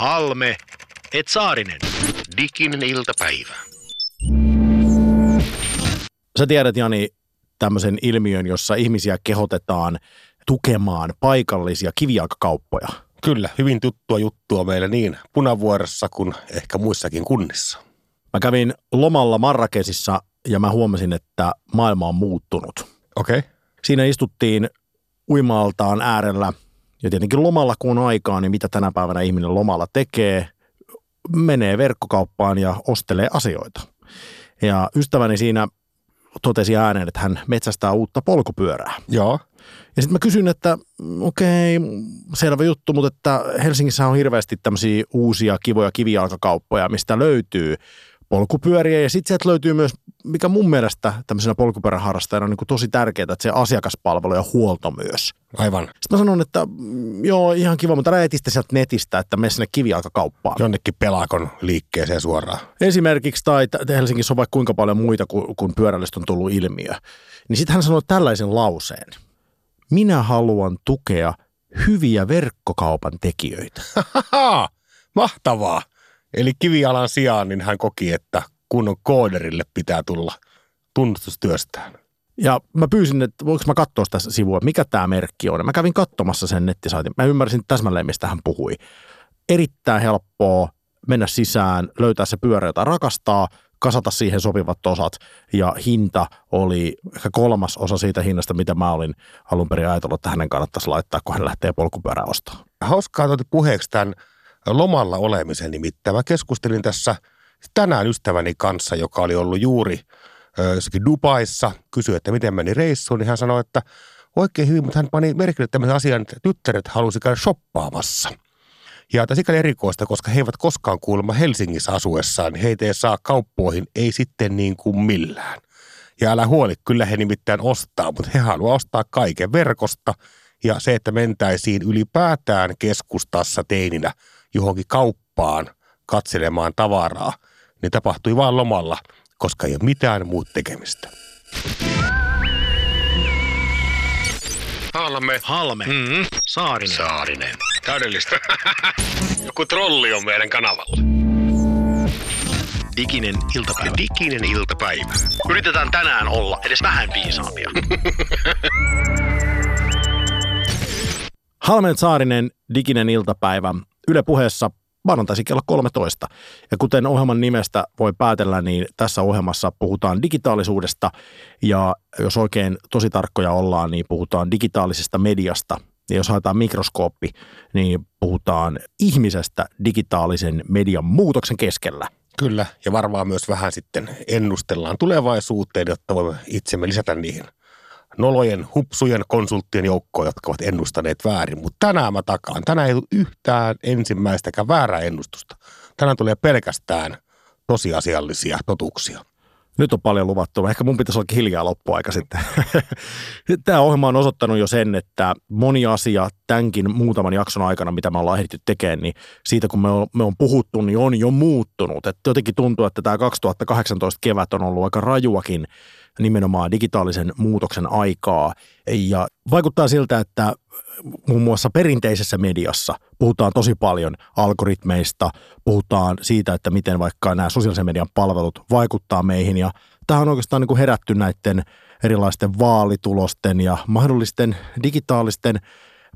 Halme, et Saarinen. Diginen iltapäivä. Sä tiedät, Jani, tämmöisen ilmiön, jossa ihmisiä kehotetaan tukemaan paikallisia kivijalkakauppoja. Kyllä, hyvin tuttua juttua meille niin Punavuoressa kuin ehkä muissakin kunnissa. Mä kävin lomalla Marrakesissa ja mä huomasin, että maailma on muuttunut. Okei. Okay. Siinä istuttiin uimaaltaan äärellä ja tietenkin lomalla kun on aikaa, niin mitä tänä päivänä ihminen lomalla tekee, menee verkkokauppaan ja ostelee asioita. Ja ystäväni siinä totesi ääneen, että hän metsästää uutta polkupyörää. Joo. Ja sitten mä kysyin, että okei, okay, selvä juttu, mutta että Helsingissä on hirveästi tämmöisiä uusia kivoja kivijalkakauppoja, mistä löytyy polkupyöriä ja sitten sieltä löytyy myös, mikä mun mielestä tämmöisenä polkupyöräharrastajana on niin tosi tärkeää, että se asiakaspalvelu ja huolto myös. Aivan. Sitten mä sanon, että mm, joo, ihan kiva, mutta älä etistä sieltä netistä, että mene sinne kivijalkakauppaan. Jonnekin pelakon liikkeeseen suoraan. Esimerkiksi, tai Helsingissä on vaikka kuinka paljon muita, kun, kun pyörällistä on tullut ilmiö. Niin sitten hän sanoi tällaisen lauseen. Minä haluan tukea hyviä verkkokaupan tekijöitä. Mahtavaa. Eli kivialan sijaan niin hän koki, että kunnon kooderille pitää tulla tunnustustyöstään. Ja mä pyysin, että voinko mä katsoa sitä sivua, mikä tämä merkki on. Ja mä kävin katsomassa sen nettisaitin. Mä ymmärsin täsmälleen, mistä hän puhui. Erittäin helppoa mennä sisään, löytää se pyörä, jota rakastaa, kasata siihen sopivat osat. Ja hinta oli ehkä kolmas osa siitä hinnasta, mitä mä olin alun perin ajatellut, että hänen kannattaisi laittaa, kun hän lähtee polkupyörää ostamaan. Hauskaa tuoti puheeksi tämän lomalla olemisen nimittäin. Mä keskustelin tässä tänään ystäväni kanssa, joka oli ollut juuri jossakin Dubaissa, kysyi, että miten meni reissuun, niin hän sanoi, että oikein hyvin, mutta hän pani merkille tämmöisen asian, että tyttäret halusi käydä shoppaamassa. Ja tämä sikäli erikoista, koska he eivät koskaan kuulemma Helsingissä asuessaan, niin heitä ei saa kauppoihin, ei sitten niin kuin millään. Ja älä huoli, kyllä he nimittäin ostaa, mutta he haluaa ostaa kaiken verkosta. Ja se, että mentäisiin ylipäätään keskustassa teininä johonkin kauppaan katselemaan tavaraa, niin tapahtui vain lomalla, koska ei ole mitään muut tekemistä. Halme. Halme, Mm-hmm. Saarinen. Saarinen. Täydellistä. Joku trolli on meidän kanavalla. Diginen iltapäivä. Diginen iltapäivä. Yritetään tänään olla edes vähän viisaampia. Halmen Saarinen, diginen iltapäivä. Yle puheessa maanantaisin kello 13. Ja kuten ohjelman nimestä voi päätellä, niin tässä ohjelmassa puhutaan digitaalisuudesta ja jos oikein tosi tarkkoja ollaan, niin puhutaan digitaalisesta mediasta. Ja jos haetaan mikroskooppi, niin puhutaan ihmisestä digitaalisen median muutoksen keskellä. Kyllä, ja varmaan myös vähän sitten ennustellaan tulevaisuuteen, jotta voimme itsemme lisätä niihin nolojen, hupsujen konsulttien joukkoon, jotka ovat ennustaneet väärin. Mutta tänään mä takaan. Tänään ei tule yhtään ensimmäistäkään väärää ennustusta. Tänään tulee pelkästään tosiasiallisia totuuksia. Nyt on paljon luvattu. Ehkä mun pitäisi olla hiljaa loppuaika sitten. Tämä ohjelma on osoittanut jo sen, että moni asia tämänkin muutaman jakson aikana, mitä me ollaan ehditty tekemään, niin siitä kun me on, me on puhuttu, niin on jo muuttunut. Et jotenkin tuntuu, että tämä 2018 kevät on ollut aika rajuakin nimenomaan digitaalisen muutoksen aikaa. Ja vaikuttaa siltä, että muun muassa perinteisessä mediassa puhutaan tosi paljon algoritmeista, puhutaan siitä, että miten vaikka nämä sosiaalisen median palvelut vaikuttaa meihin. Ja tähän on oikeastaan niin kuin herätty näiden erilaisten vaalitulosten ja mahdollisten digitaalisten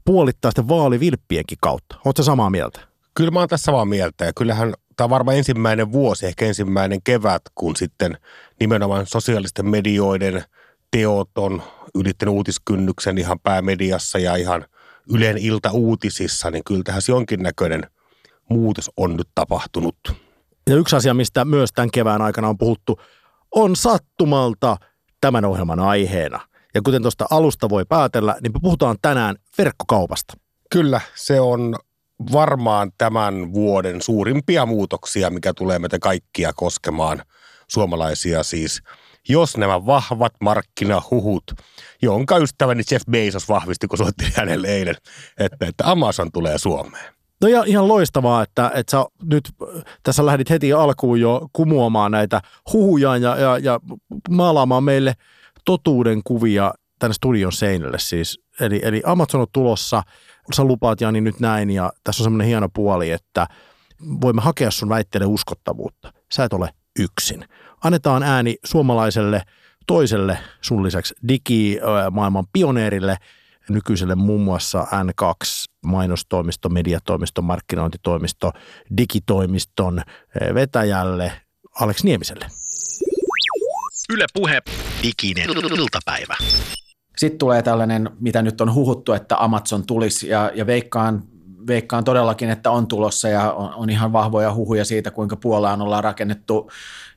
puolittaisten vaalivilppienkin kautta. Oletko samaa mieltä? Kyllä mä oon tässä samaa mieltä ja kyllähän tämä on varmaan ensimmäinen vuosi, ehkä ensimmäinen kevät, kun sitten nimenomaan sosiaalisten medioiden teot on ylittänyt uutiskynnyksen ihan päämediassa ja ihan Ylen ilta uutisissa, niin kyllä tähän jonkinnäköinen muutos on nyt tapahtunut. Ja yksi asia, mistä myös tämän kevään aikana on puhuttu, on sattumalta tämän ohjelman aiheena. Ja kuten tuosta alusta voi päätellä, niin me puhutaan tänään verkkokaupasta. Kyllä, se on varmaan tämän vuoden suurimpia muutoksia, mikä tulee meitä kaikkia koskemaan suomalaisia siis. Jos nämä vahvat markkinahuhut, jonka ystäväni Jeff Bezos vahvisti, kun soitti hänelle eilen, että, että Amazon tulee Suomeen. No ja ihan loistavaa, että, että sä nyt tässä lähdit heti alkuun jo kumuamaan näitä huhuja ja, ja, ja maalaamaan meille totuuden kuvia tänne studion seinälle siis. Eli, eli Amazon on tulossa – sä lupaat Jani nyt näin ja tässä on semmoinen hieno puoli, että voimme hakea sun väitteelle uskottavuutta. Sä et ole yksin. Annetaan ääni suomalaiselle toiselle sun lisäksi digimaailman pioneerille, nykyiselle muun muassa N2 mainostoimisto, mediatoimisto, markkinointitoimisto, digitoimiston vetäjälle Alex Niemiselle. Yle Puhe, diginen iltapäivä. Sitten tulee tällainen, mitä nyt on huhuttu, että Amazon tulisi ja, ja veikkaan, veikkaan todellakin, että on tulossa ja on, on ihan vahvoja huhuja siitä, kuinka Puolaan ollaan rakennettu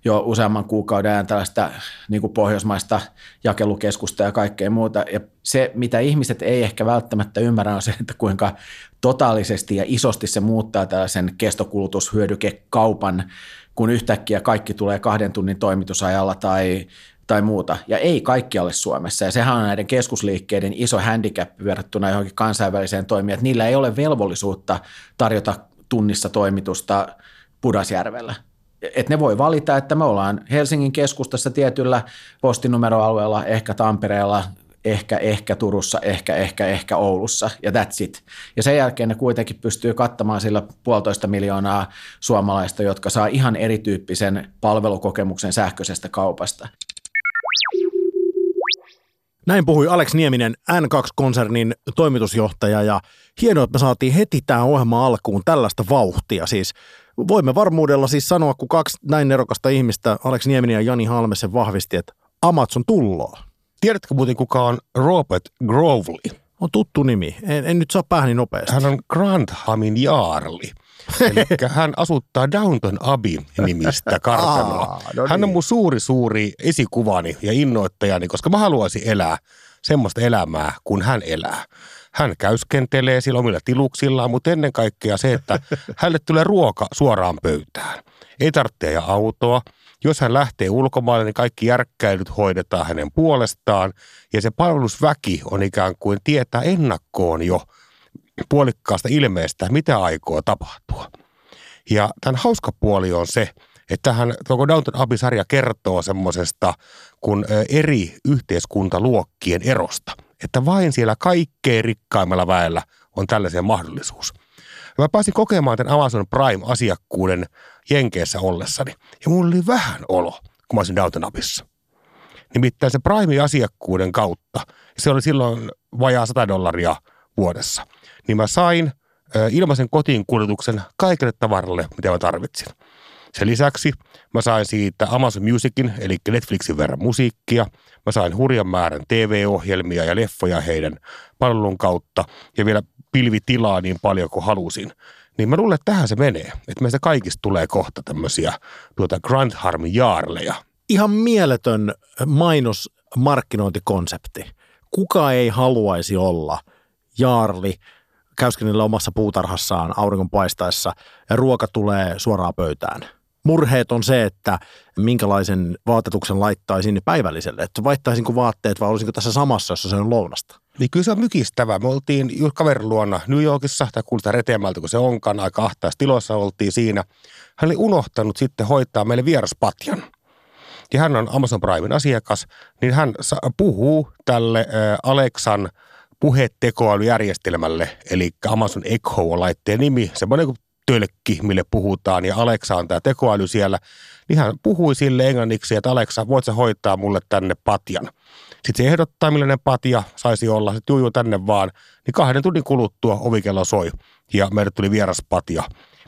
jo useamman kuukauden ajan tällaista niin kuin pohjoismaista jakelukeskusta ja kaikkea muuta. Ja se, mitä ihmiset ei ehkä välttämättä ymmärrä, on se, että kuinka totaalisesti ja isosti se muuttaa tällaisen kestokulutushyödykekaupan, kun yhtäkkiä kaikki tulee kahden tunnin toimitusajalla tai tai muuta. Ja ei kaikkialle Suomessa. Ja sehän on näiden keskusliikkeiden iso handicap verrattuna johonkin kansainväliseen toimijaan, että niillä ei ole velvollisuutta tarjota tunnissa toimitusta Pudasjärvellä. Et ne voi valita, että me ollaan Helsingin keskustassa tietyllä postinumeroalueella, ehkä Tampereella, ehkä, ehkä Turussa, ehkä, ehkä, ehkä Oulussa ja that's it. Ja sen jälkeen ne kuitenkin pystyy kattamaan sillä puolitoista miljoonaa suomalaista, jotka saa ihan erityyppisen palvelukokemuksen sähköisestä kaupasta. Näin puhui Alex Nieminen, N2-konsernin toimitusjohtaja ja hienoa, että me saatiin heti tämä ohjelma alkuun tällaista vauhtia. Siis voimme varmuudella siis sanoa, kun kaksi näin nerokasta ihmistä, Alex Nieminen ja Jani Halmesen vahvisti, että Amazon tulloo. Tiedätkö muuten, kuka on Robert Grovely? On tuttu nimi. En, en nyt saa päähäni nopeasti. Hän on Grandhamin jaarli. Eli hän asuttaa Downton Abbey-nimistä kartanoa. Aa, no Hän on niin. mun suuri, suuri esikuvani ja innoittajani, koska mä haluaisin elää semmoista elämää, kun hän elää. Hän käyskentelee sillä omilla tiluksillaan, mutta ennen kaikkea se, että hänelle tulee ruoka suoraan pöytään. Ei tarvitse ajaa autoa. Jos hän lähtee ulkomaille, niin kaikki järkkäilyt hoidetaan hänen puolestaan. Ja se palvelusväki on ikään kuin tietää ennakkoon jo puolikkaasta ilmeestä, mitä aikoo tapahtua. Ja tämän hauska puoli on se, että hän, koko Downton Abbey-sarja kertoo semmoisesta kun eri yhteiskuntaluokkien erosta. Että vain siellä kaikkein rikkaimmalla väellä on tällaisen mahdollisuus. Mä pääsin kokemaan tämän Amazon Prime-asiakkuuden Jenkeissä ollessani. Ja mulla oli vähän olo, kun mä olisin Downton Abbeyssa. Nimittäin se Prime-asiakkuuden kautta, se oli silloin vajaa 100 dollaria vuodessa, niin mä sain ilmaisen kotiin kuljetuksen kaikille tavaralle, mitä mä tarvitsin. Sen lisäksi mä sain siitä Amazon Musicin, eli Netflixin verran musiikkia. Mä sain hurjan määrän TV-ohjelmia ja leffoja heidän palvelun kautta ja vielä pilvitilaa niin paljon kuin halusin. Niin mä luulen, että tähän se menee. Että meistä kaikista tulee kohta tämmöisiä tuota Grand Harm jaarleja. Ihan mieletön mainosmarkkinointikonsepti. Kuka ei haluaisi olla Jaarli käyskennellä omassa puutarhassaan auringon paistaessa ja ruoka tulee suoraan pöytään. Murheet on se, että minkälaisen vaatetuksen laittaisin päivälliselle. Että vaihtaisinko vaatteet vai olisinko tässä samassa, jossa se on lounasta. Niin kyllä se on mykistävä. Me oltiin just kaverin luona New Yorkissa, tai kuulostaa reteämältä kuin se onkaan, aika ahtaassa tiloissa oltiin siinä. Hän oli unohtanut sitten hoitaa meille vieraspatjan. Ja hän on Amazon Primein asiakas, niin hän puhuu tälle ä, Alexan puhetekoälyjärjestelmälle, eli Amazon Echo on laitteen nimi, semmoinen kuin tölkki, mille puhutaan, ja Alexa on tämä tekoäly siellä, niin hän puhui sille englanniksi, että Alexa, voit sä hoitaa mulle tänne patjan. Sitten se ehdottaa, millainen patja saisi olla, sitten juu, tänne vaan, niin kahden tunnin kuluttua ovikello soi, ja meille tuli vieras patja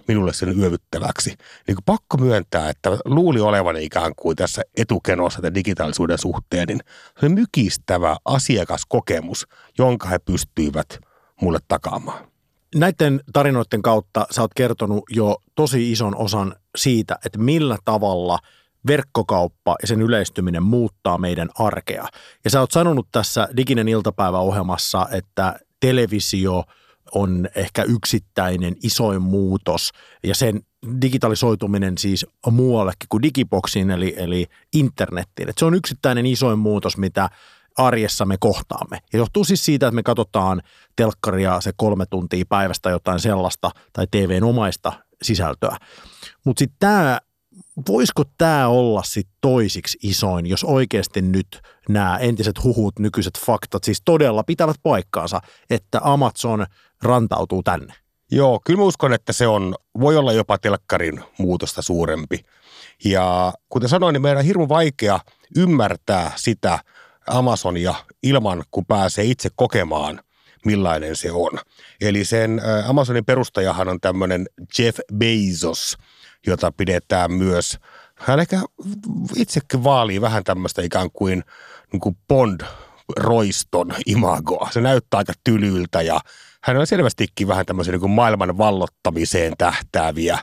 minulle sen yövyttäväksi. Niin kuin pakko myöntää, että luuli olevan ikään kuin tässä etukenossa tämän digitaalisuuden suhteen, niin se mykistävä asiakaskokemus, jonka he pystyivät mulle takaamaan. Näiden tarinoiden kautta sä oot kertonut jo tosi ison osan siitä, että millä tavalla verkkokauppa ja sen yleistyminen muuttaa meidän arkea. Ja sä oot sanonut tässä Diginen iltapäiväohjelmassa, että televisio on ehkä yksittäinen isoin muutos ja sen digitalisoituminen siis muuallekin kuin digiboksiin eli, eli internettiin. Et se on yksittäinen isoin muutos, mitä arjessa me kohtaamme. Ja johtuu siis siitä, että me katsotaan telkkaria se kolme tuntia päivästä jotain sellaista tai TVn omaista sisältöä. Mutta sitten tämä, voisiko tämä olla sitten toisiksi isoin, jos oikeasti nyt nämä entiset huhut, nykyiset faktat siis todella pitävät paikkaansa, että Amazon rantautuu tänne? Joo, kyllä mä uskon, että se on, voi olla jopa telkkarin muutosta suurempi. Ja kuten sanoin, niin meidän on hirmu vaikea ymmärtää sitä Amazonia ilman, kun pääsee itse kokemaan, millainen se on. Eli sen Amazonin perustajahan on tämmöinen Jeff Bezos, jota pidetään myös, hän ehkä itsekin vaalii vähän tämmöistä ikään kuin, niin kuin Bond roiston imagoa. Se näyttää aika tylyltä ja hän on selvästikin vähän tämmöisen niin kuin maailman vallottamiseen tähtääviä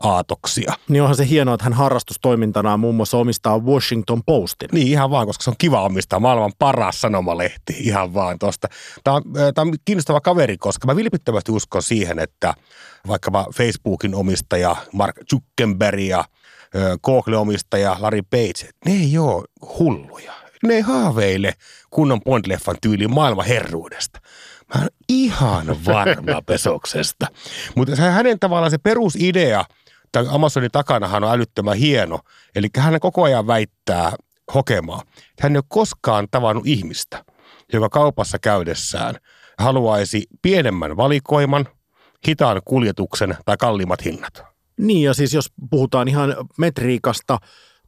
aatoksia. Niin onhan se hienoa, että hän harrastustoimintanaan muun muassa omistaa Washington Postin. Niin ihan vaan, koska se on kiva omistaa maailman paras sanomalehti ihan vaan tuosta. Tämä on, tämä on kiinnostava kaveri, koska mä vilpittömästi uskon siihen, että vaikkapa Facebookin omistaja Mark Zuckerberg ja Google-omistaja Larry Page, ne ei ole hulluja. Ne ei haaveile kunnon Bond-leffan tyyliin maailman herruudesta. Mä oon ihan varma pesoksesta. Mutta hänen tavallaan se perusidea – tämän Amazonin takanahan on älyttömän hieno. Eli hän koko ajan väittää hokemaa. Hän ei ole koskaan tavannut ihmistä, joka kaupassa käydessään haluaisi pienemmän valikoiman, hitaan kuljetuksen tai kalliimmat hinnat. Niin ja siis jos puhutaan ihan metriikasta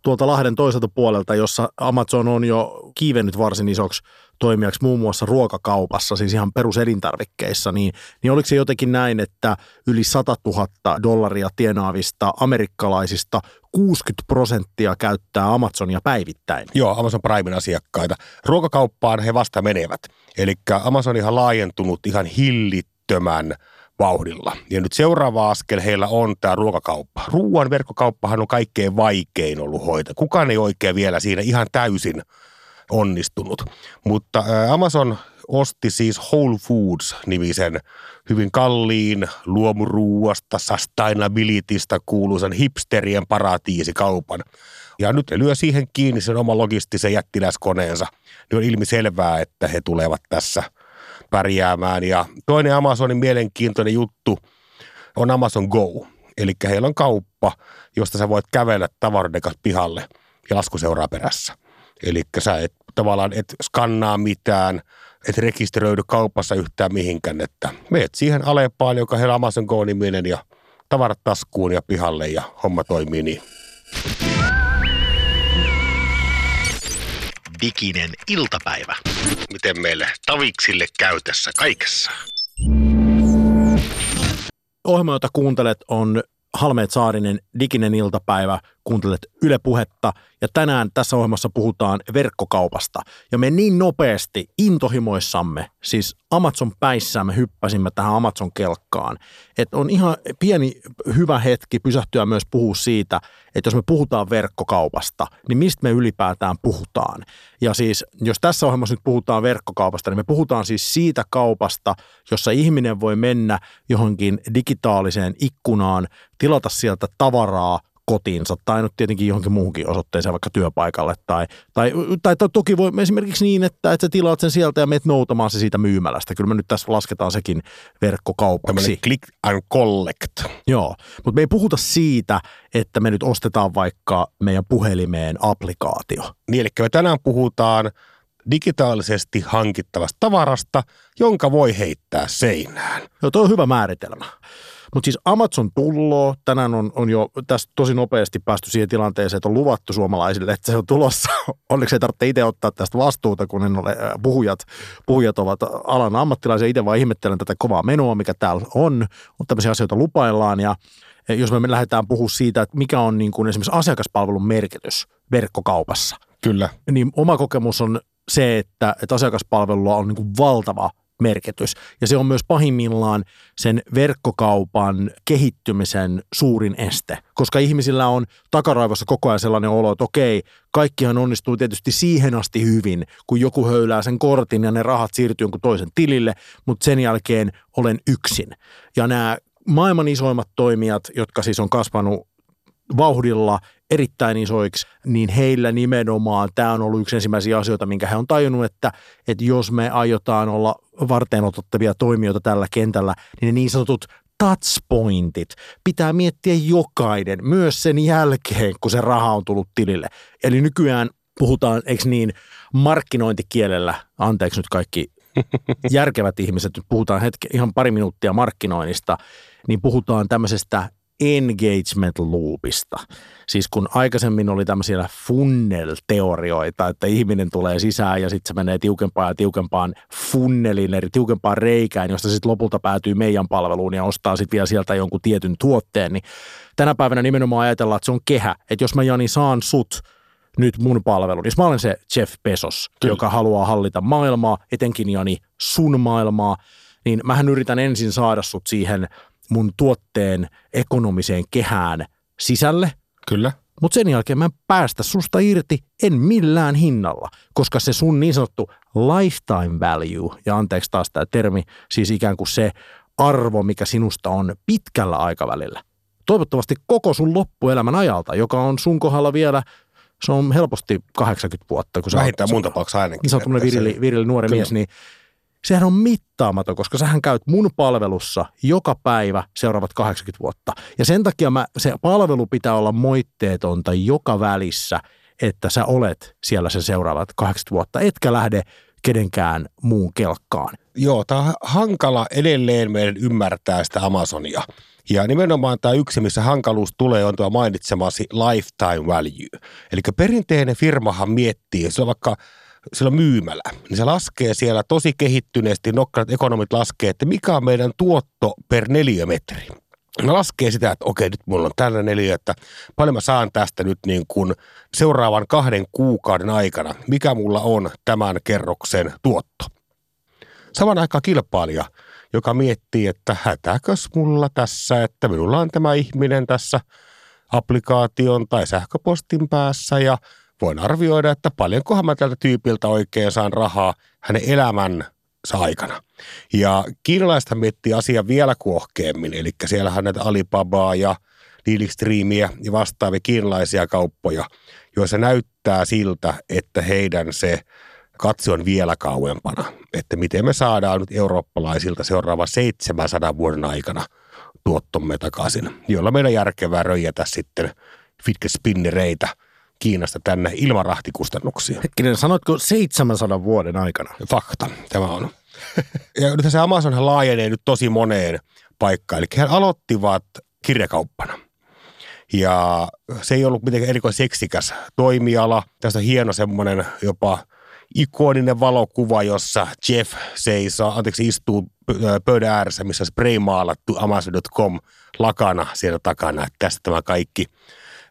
tuolta Lahden toiselta puolelta, jossa Amazon on jo kiivennyt varsin isoksi toimijaksi muun muassa ruokakaupassa, siis ihan peruselintarvikkeissa, niin, niin oliko se jotenkin näin, että yli 100 000 dollaria tienaavista amerikkalaisista 60 prosenttia käyttää Amazonia päivittäin? Joo, Amazon Primein asiakkaita. Ruokakauppaan he vasta menevät. Eli Amazon ihan laajentunut ihan hillittömän vauhdilla. Ja nyt seuraava askel heillä on tämä ruokakauppa. Ruoan verkkokauppahan on kaikkein vaikein ollut hoitaa. Kukaan ei oikein vielä siinä ihan täysin onnistunut. Mutta Amazon osti siis Whole Foods-nimisen hyvin kalliin luomuruuasta, sustainabilitystä kuuluisan hipsterien paratiisikaupan. Ja nyt ne lyö siihen kiinni sen oma logistisen jättiläiskoneensa. Niin on ilmi selvää, että he tulevat tässä pärjäämään. Ja toinen Amazonin mielenkiintoinen juttu on Amazon Go. Eli heillä on kauppa, josta sä voit kävellä tavaroiden pihalle ja lasku seuraa perässä. Eli sä et tavallaan et skannaa mitään, et rekisteröidy kaupassa yhtään mihinkään, että meet siihen Alepaan, joka heillä Amazon Go-niminen ja tavarat taskuun ja pihalle ja homma toimii niin. Diginen iltapäivä. Miten meille taviksille käy tässä kaikessa? Ohjelma, jota kuuntelet, on Halmeet Saarinen, Diginen iltapäivä, kuuntelet Yle Puhetta ja tänään tässä ohjelmassa puhutaan verkkokaupasta. Ja me niin nopeasti intohimoissamme, siis Amazon päissä me hyppäsimme tähän Amazon kelkkaan, että on ihan pieni hyvä hetki pysähtyä myös puhua siitä, että jos me puhutaan verkkokaupasta, niin mistä me ylipäätään puhutaan. Ja siis jos tässä ohjelmassa nyt puhutaan verkkokaupasta, niin me puhutaan siis siitä kaupasta, jossa ihminen voi mennä johonkin digitaaliseen ikkunaan, tilata sieltä tavaraa, kotiinsa tai nyt tietenkin johonkin muuhunkin osoitteeseen, vaikka työpaikalle. Tai, tai, tai, tai toki voi esimerkiksi niin, että, että sä tilaat sen sieltä ja meet noutamaan se siitä myymälästä. Kyllä me nyt tässä lasketaan sekin verkkokaupaksi. click and collect. Joo, mutta me ei puhuta siitä, että me nyt ostetaan vaikka meidän puhelimeen applikaatio. Niin, eli me tänään puhutaan digitaalisesti hankittavasta tavarasta, jonka voi heittää seinään. Joo, tuo on hyvä määritelmä. Mutta siis Amazon tulloo, tänään on, on jo tässä tosi nopeasti päästy siihen tilanteeseen, että on luvattu suomalaisille, että se on tulossa. Onneksi ei tarvitse itse ottaa tästä vastuuta, kun en ole, äh, puhujat, puhujat ovat alan ammattilaisia. Itse vaan ihmettelen tätä kovaa menoa, mikä täällä on. Mutta tämmöisiä asioita lupaillaan ja jos me lähdetään puhua siitä, että mikä on niin kuin esimerkiksi asiakaspalvelun merkitys verkkokaupassa. Kyllä. Niin oma kokemus on se, että, että asiakaspalvelulla on niin kuin valtava merkitys. Ja se on myös pahimmillaan sen verkkokaupan kehittymisen suurin este, koska ihmisillä on takaraivossa koko ajan sellainen olo, että okei, kaikkihan onnistuu tietysti siihen asti hyvin, kun joku höylää sen kortin ja ne rahat siirtyy jonkun toisen tilille, mutta sen jälkeen olen yksin. Ja nämä maailman isoimmat toimijat, jotka siis on kasvanut vauhdilla erittäin isoiksi, niin heillä nimenomaan tämä on ollut yksi ensimmäisiä asioita, minkä he on tajunnut, että, että jos me aiotaan olla varteenotettavia toimijoita tällä kentällä, niin ne niin sanotut touchpointit pitää miettiä jokainen, myös sen jälkeen, kun se raha on tullut tilille. Eli nykyään puhutaan, eikö niin, markkinointikielellä, anteeksi nyt kaikki järkevät ihmiset, nyt puhutaan hetki, ihan pari minuuttia markkinoinnista, niin puhutaan tämmöisestä engagement loopista. Siis kun aikaisemmin oli tämmöisiä funnel-teorioita, että ihminen tulee sisään ja sitten se menee tiukempaan ja tiukempaan funnelin, eli tiukempaan reikään, josta sitten lopulta päätyy meidän palveluun ja ostaa sitten vielä sieltä jonkun tietyn tuotteen, niin tänä päivänä nimenomaan ajatellaan, että se on kehä. Että jos mä Jani saan sut nyt mun palvelu, niin mä olen se Jeff Bezos, Kyllä. joka haluaa hallita maailmaa, etenkin Jani sun maailmaa, niin mähän yritän ensin saada sut siihen – mun tuotteen ekonomiseen kehään sisälle. Kyllä. Mutta sen jälkeen mä en päästä susta irti, en millään hinnalla, koska se sun niin sanottu lifetime value, ja anteeksi taas tämä termi, siis ikään kuin se arvo, mikä sinusta on pitkällä aikavälillä. Toivottavasti koko sun loppuelämän ajalta, joka on sun kohdalla vielä, se on helposti 80 vuotta. Kun Vähintään mun tapauksessa ainakin. Sä oot virili, virili nuori Kyllä. mies, niin sehän on mittaamaton, koska sähän käyt mun palvelussa joka päivä seuraavat 80 vuotta. Ja sen takia mä, se palvelu pitää olla moitteetonta joka välissä, että sä olet siellä se seuraavat 80 vuotta, etkä lähde kenenkään muun kelkkaan. Joo, tämä on hankala edelleen meidän ymmärtää sitä Amazonia. Ja nimenomaan tämä yksi, missä hankaluus tulee, on tuo mainitsemasi lifetime value. Eli perinteinen firmahan miettii, se on vaikka sillä myymälä, niin se laskee siellä tosi kehittyneesti, nokkaat ekonomit laskee, että mikä on meidän tuotto per neliömetri. Ne laskee sitä, että okei, nyt mulla on tällä neliö, että paljon mä saan tästä nyt niin kuin seuraavan kahden kuukauden aikana, mikä mulla on tämän kerroksen tuotto. Saman aikaan kilpailija, joka miettii, että hätäkös mulla tässä, että minulla on tämä ihminen tässä applikaation tai sähköpostin päässä ja – voin arvioida, että paljonkohan mä tältä tyypiltä oikein saan rahaa hänen elämän aikana. Ja miettii asiaa vielä kuohkeammin, eli siellähän näitä Alibabaa ja Lilistreamia ja vastaavia kiinalaisia kauppoja, joissa näyttää siltä, että heidän se katse on vielä kauempana. Että miten me saadaan nyt eurooppalaisilta seuraava 700 vuoden aikana tuottomme takaisin, jolla meidän järkevää röijätä sitten fitness-spinnereitä – Kiinasta tänne ilman rahtikustannuksia. Hetkinen, sanoitko 700 vuoden aikana? Fakta, tämä on. ja nyt se Amazonhan laajenee nyt tosi moneen paikkaan. Eli he aloittivat kirjakauppana. Ja se ei ollut mitenkään erikoisen seksikäs toimiala. Tästä on hieno semmoinen jopa ikoninen valokuva, jossa Jeff seisoo, anteeksi, istuu pöydän ääressä, missä on spraymaalattu Amazon.com lakana siellä takana. Että tästä tämä kaikki –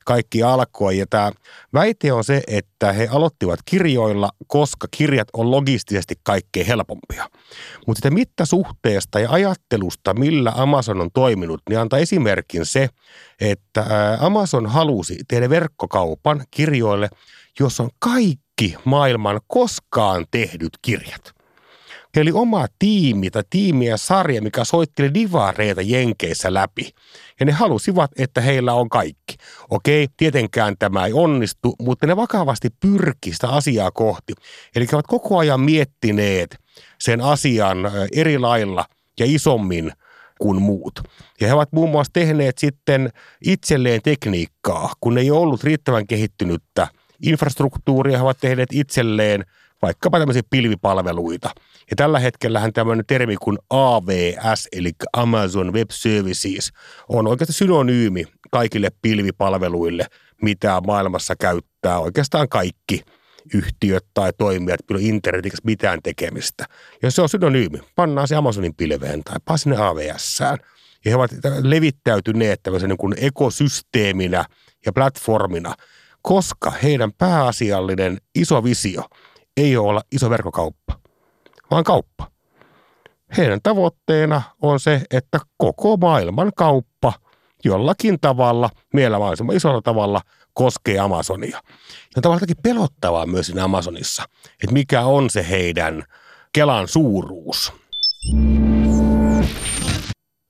kaikki alkoi. Ja tämä väite on se, että he aloittivat kirjoilla, koska kirjat on logistisesti kaikkein helpompia. Mutta sitten mittasuhteesta ja ajattelusta, millä Amazon on toiminut, niin antaa esimerkin se, että Amazon halusi tehdä verkkokaupan kirjoille, jos on kaikki maailman koskaan tehdyt kirjat – Heillä oli oma tiimi tai tiimi ja sarja, mikä soitteli divareita Jenkeissä läpi. Ja ne halusivat, että heillä on kaikki. Okei, tietenkään tämä ei onnistu, mutta ne vakavasti pyrkivät sitä asiaa kohti. Eli he ovat koko ajan miettineet sen asian eri lailla ja isommin kuin muut. Ja he ovat muun muassa tehneet sitten itselleen tekniikkaa, kun ei ollut riittävän kehittynyttä infrastruktuuria, he ovat tehneet itselleen vaikkapa tämmöisiä pilvipalveluita – ja tällä hetkellähän tämmöinen termi kuin AWS, eli Amazon Web Services, on oikeastaan synonyymi kaikille pilvipalveluille, mitä maailmassa käyttää oikeastaan kaikki yhtiöt tai toimijat, on internetin mitään tekemistä. Ja se on synonyymi. Pannaan se Amazonin pilveen tai paa sinne AWSään. Ja he ovat levittäytyneet tämmöisen niin kuin ekosysteeminä ja platformina, koska heidän pääasiallinen iso visio ei ole olla iso verkkokauppa vaan kauppa. Heidän tavoitteena on se, että koko maailman kauppa jollakin tavalla, vielä mahdollisimman isolla tavalla, koskee Amazonia. Ja tavallaan pelottavaa myös siinä Amazonissa, että mikä on se heidän Kelan suuruus.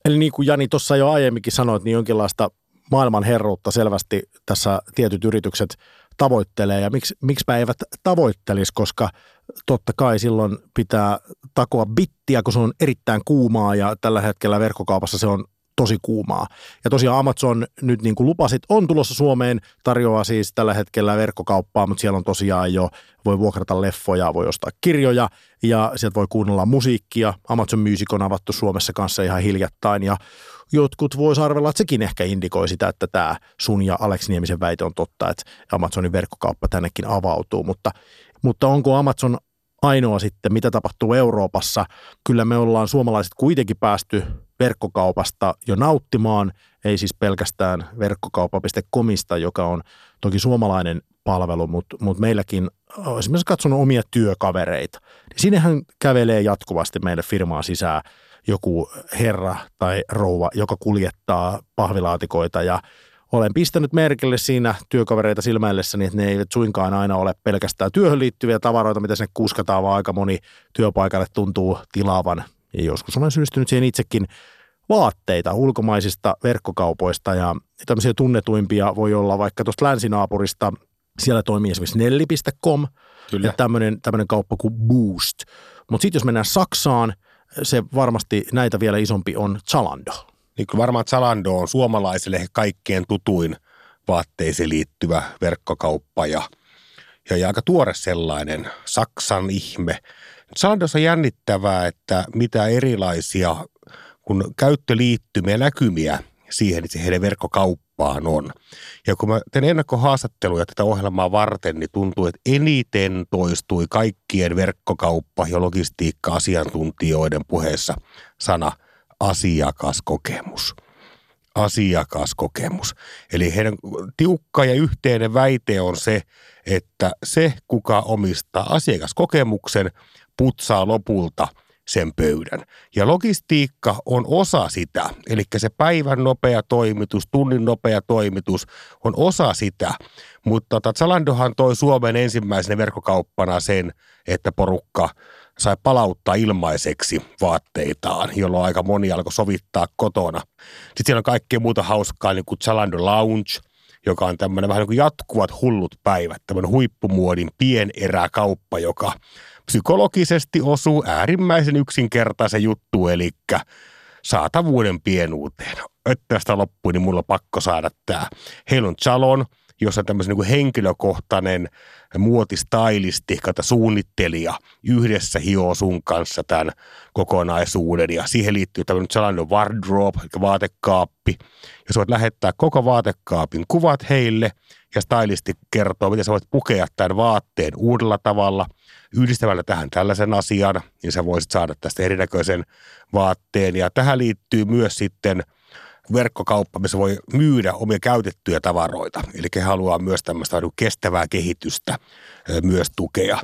Eli niin kuin Jani tuossa jo aiemminkin sanoit, niin jonkinlaista maailman herruutta selvästi tässä tietyt yritykset tavoittelee. Ja miksi, miksipä eivät tavoittelisi, koska totta kai silloin pitää takoa bittiä, kun se on erittäin kuumaa ja tällä hetkellä verkkokaupassa se on tosi kuumaa. Ja tosiaan Amazon nyt niin kuin lupasit, on tulossa Suomeen, tarjoaa siis tällä hetkellä verkkokauppaa, mutta siellä on tosiaan jo, voi vuokrata leffoja, voi ostaa kirjoja ja sieltä voi kuunnella musiikkia. Amazon Music on avattu Suomessa kanssa ihan hiljattain ja jotkut voisi arvella, että sekin ehkä indikoi sitä, että tämä sun ja Alex Niemisen väite on totta, että Amazonin verkkokauppa tännekin avautuu, mutta, mutta onko Amazon ainoa sitten, mitä tapahtuu Euroopassa. Kyllä me ollaan suomalaiset kuitenkin päästy verkkokaupasta jo nauttimaan, ei siis pelkästään verkkokauppa.comista, joka on toki suomalainen palvelu, mutta, mutta meilläkin esimerkiksi katsonut omia työkavereita. Sinnehän kävelee jatkuvasti meille firmaa sisään joku herra tai rouva, joka kuljettaa pahvilaatikoita ja olen pistänyt merkille siinä työkavereita silmäillessäni, että ne eivät suinkaan aina ole pelkästään työhön liittyviä tavaroita, mitä sinne kuskataan, vaan aika moni työpaikalle tuntuu tilaavan. Ja joskus olen systynyt siihen itsekin vaatteita ulkomaisista verkkokaupoista ja tämmöisiä tunnetuimpia voi olla vaikka tuosta länsinaapurista. Siellä toimii esimerkiksi nelli.com Kyllä. ja tämmöinen, tämmöinen kauppa kuin Boost. Mutta sitten jos mennään Saksaan, se varmasti näitä vielä isompi on Zalando niin kyllä varmaan Zalando on suomalaisille kaikkien tutuin vaatteisiin liittyvä verkkokauppa ja, ja, ja aika tuore sellainen, Saksan ihme. Zalandossa on jännittävää, että mitä erilaisia, kun käyttöliittymiä näkymiä siihen itse heidän verkkokauppaan on. Ja kun mä teen ennakkohaastatteluja tätä ohjelmaa varten, niin tuntuu, että eniten toistui kaikkien verkkokauppa- ja logistiikka-asiantuntijoiden puheessa sana – asiakaskokemus. Asiakaskokemus. Eli heidän tiukka ja yhteinen väite on se, että se, kuka omistaa asiakaskokemuksen, putsaa lopulta sen pöydän. Ja logistiikka on osa sitä, eli se päivän nopea toimitus, tunnin nopea toimitus on osa sitä. Mutta tota, Zalandohan toi Suomen ensimmäisenä verkkokauppana sen, että porukka – sai palauttaa ilmaiseksi vaatteitaan, jolloin aika moni alkoi sovittaa kotona. Sitten siellä on kaikkea muuta hauskaa, niin kuin Zalando Lounge, joka on tämmöinen vähän niin kuin jatkuvat hullut päivät, tämmöinen huippumuodin pieneräkauppa, joka psykologisesti osuu äärimmäisen yksinkertaisen juttu, eli saatavuuden pienuuteen. Että tästä loppui, niin mulla on pakko saada tämä. Heillä on Chalon, jossa tämmöisen niin henkilökohtainen muotistylisti, kata suunnittelija yhdessä hioo sun kanssa tämän kokonaisuuden. Ja siihen liittyy tämmöinen sellainen wardrobe, eli vaatekaappi, ja sä voit lähettää koko vaatekaapin kuvat heille ja stylisti kertoo, miten sä voit pukea tämän vaatteen uudella tavalla yhdistämällä tähän tällaisen asian, niin sä voisit saada tästä erinäköisen vaatteen. Ja tähän liittyy myös sitten – verkkokauppa, missä voi myydä omia käytettyjä tavaroita. Eli he haluaa myös tämmöistä niin kestävää kehitystä myös tukea.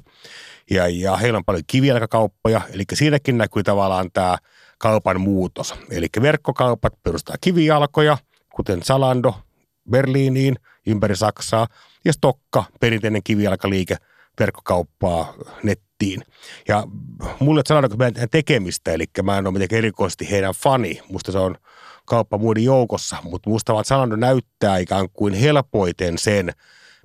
Ja, ja heillä on paljon kivijalkakauppoja, eli siinäkin näkyy tavallaan tämä kaupan muutos. Eli verkkokaupat perustaa kivijalkoja, kuten Zalando Berliiniin ympäri Saksaa, ja Stokka, perinteinen kivijalkaliike, verkkokauppaa nettiin. Ja mulle Zalando tekemistä, eli mä en ole mitenkään erikoisesti heidän fani. Musta se on kauppa muiden joukossa, mutta musta vaan Zalando näyttää ikään kuin helpoiten sen,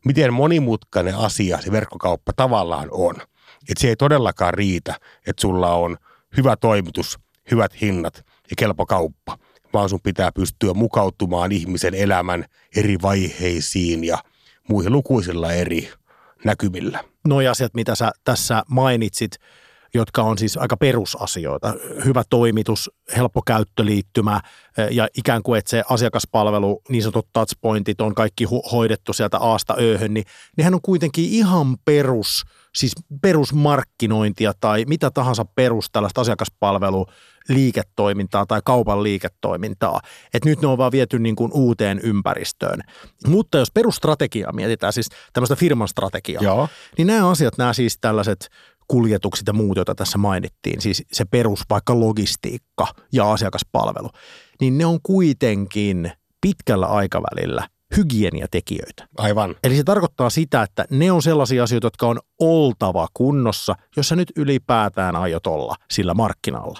miten monimutkainen asia se verkkokauppa tavallaan on. Että se ei todellakaan riitä, että sulla on hyvä toimitus, hyvät hinnat ja kelpo kauppa, vaan sun pitää pystyä mukautumaan ihmisen elämän eri vaiheisiin ja muihin lukuisilla eri näkymillä. Noi asiat, mitä sä tässä mainitsit, jotka on siis aika perusasioita. Hyvä toimitus, helppo käyttöliittymä eh, ja ikään kuin, että se asiakaspalvelu, niin sanotut touchpointit on kaikki hoidettu sieltä aasta ööhön, niin nehän on kuitenkin ihan perus, siis perusmarkkinointia tai mitä tahansa perus tällaista asiakaspalvelu liiketoimintaa tai kaupan liiketoimintaa. Että nyt ne on vaan viety niin kuin uuteen ympäristöön. Mutta jos perustrategiaa mietitään, siis tämmöistä firman strategiaa, Joo. niin nämä asiat, nämä siis tällaiset kuljetukset ja muut, joita tässä mainittiin, siis se perus vaikka logistiikka ja asiakaspalvelu, niin ne on kuitenkin pitkällä aikavälillä hygieniatekijöitä. Aivan. Eli se tarkoittaa sitä, että ne on sellaisia asioita, jotka on oltava kunnossa, jos sä nyt ylipäätään aiot olla sillä markkinalla.